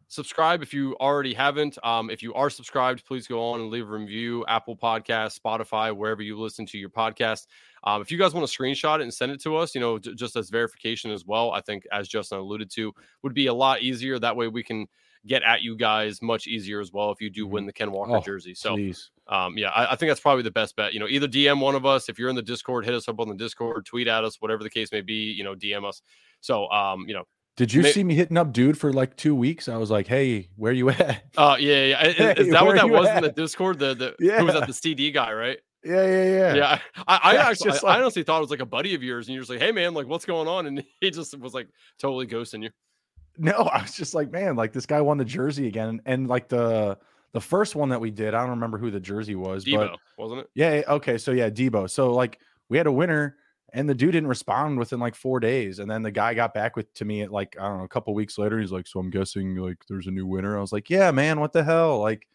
subscribe if you already haven't. Um, if you are subscribed, please go on and leave a review. Apple Podcast, Spotify, wherever you listen to your podcast. Um, if you guys want to screenshot it and send it to us, you know, j- just as verification as well, I think as Justin alluded to, would be a lot easier. That way we can get at you guys much easier as well if you do win mm-hmm. the Ken Walker oh, jersey. So, um, yeah, I, I, think that's probably the best bet. You know, either DM one of us if you're in the Discord, hit us up on the Discord, tweet at us, whatever the case may be. You know, DM us. So, um, you know, did you may- see me hitting up dude for like two weeks? I was like, "Hey, where you at?" Oh uh, yeah, yeah. Is, hey, is that what that was at? in the Discord? The the yeah. who was that? The CD guy, right? Yeah, yeah, yeah. Yeah, I, I yeah, actually, I, like, I honestly thought it was like a buddy of yours, and you're just like, "Hey, man, like, what's going on?" And he just was like totally ghosting you. No, I was just like, man, like this guy won the jersey again, and like the the first one that we did, I don't remember who the jersey was, Deebo, but wasn't it? Yeah. Eh, okay. So yeah, Deebo. So like we had a winner and the dude didn't respond within like four days. And then the guy got back with to me at like, I don't know, a couple weeks later. He's like, So I'm guessing like there's a new winner. I was like, Yeah, man, what the hell? Like,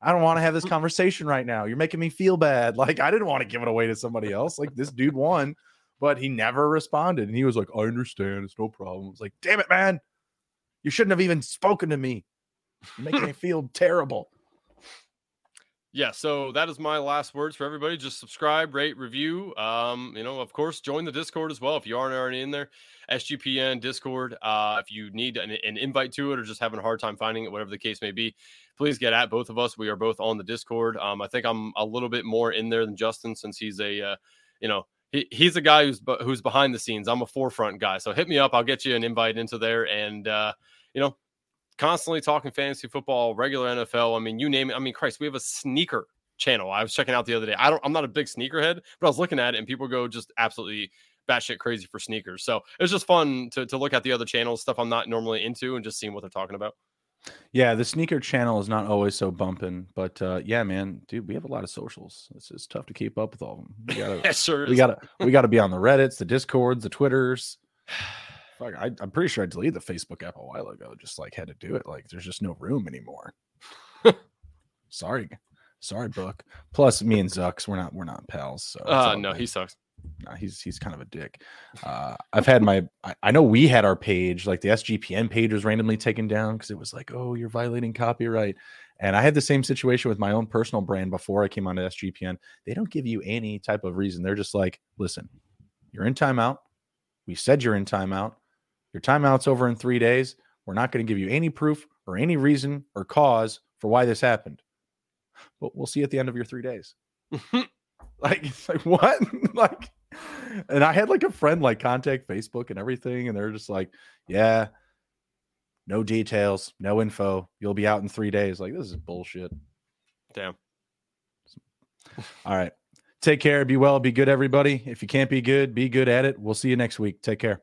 I don't want to have this conversation right now. You're making me feel bad. Like, I didn't want to give it away to somebody else. Like, this dude won, but he never responded. And he was like, I understand. It's no problem. It's like, damn it, man. You shouldn't have even spoken to me. You're making me feel terrible. Yeah so that is my last words for everybody. Just subscribe rate review. Um you know of course join the discord as well if you aren't already in there. Sgpn discord uh if you need an, an, invite to it or just having a hard time finding it whatever the case may be please get at both of us. We are both on the discord. Um i think i'm a little bit more in there than justin since he's a uh, you know he, he's a guy who's who's behind the scenes i'm a forefront guy so hit me up i'll get you an invite into there and uh you know constantly talking fantasy football, regular NFL. I mean, you name it. I mean, Christ, we have a sneaker channel. I was checking out the other day. I don't. I'm not a big sneakerhead, but I was looking at it, and people go just absolutely batshit crazy for sneakers. So it was just fun to to look at the other channels, stuff I'm not normally into, and just seeing what they're talking about. Yeah, the sneaker channel is not always so bumping, but uh, yeah, man, dude, we have a lot of socials. It's just tough to keep up with all of them. We gotta, sure we gotta, we gotta be on the Reddits, the Discords, the Twitters. fuck, I, am pretty sure I deleted the Facebook app a while ago. Just like had to do it. Like there's just no room anymore. sorry, sorry, book. Plus, me and Zucks, we're not we're not pals. So uh, no, he sucks. No, he's he's kind of a dick. Uh, I've had my I, I, know we had our page like the SGPN page was randomly taken down because it was like oh you're violating copyright, and I had the same situation with my own personal brand before I came onto SGPN. They don't give you any type of reason. They're just like listen, you're in timeout. We said you're in timeout. Your timeout's over in three days. We're not going to give you any proof or any reason or cause for why this happened. But we'll see at the end of your three days. like, it's like what? like, and I had like a friend like contact Facebook and everything, and they're just like, yeah, no details, no info. You'll be out in three days. Like, this is bullshit. Damn. All right. Take care. Be well. Be good, everybody. If you can't be good, be good at it. We'll see you next week. Take care.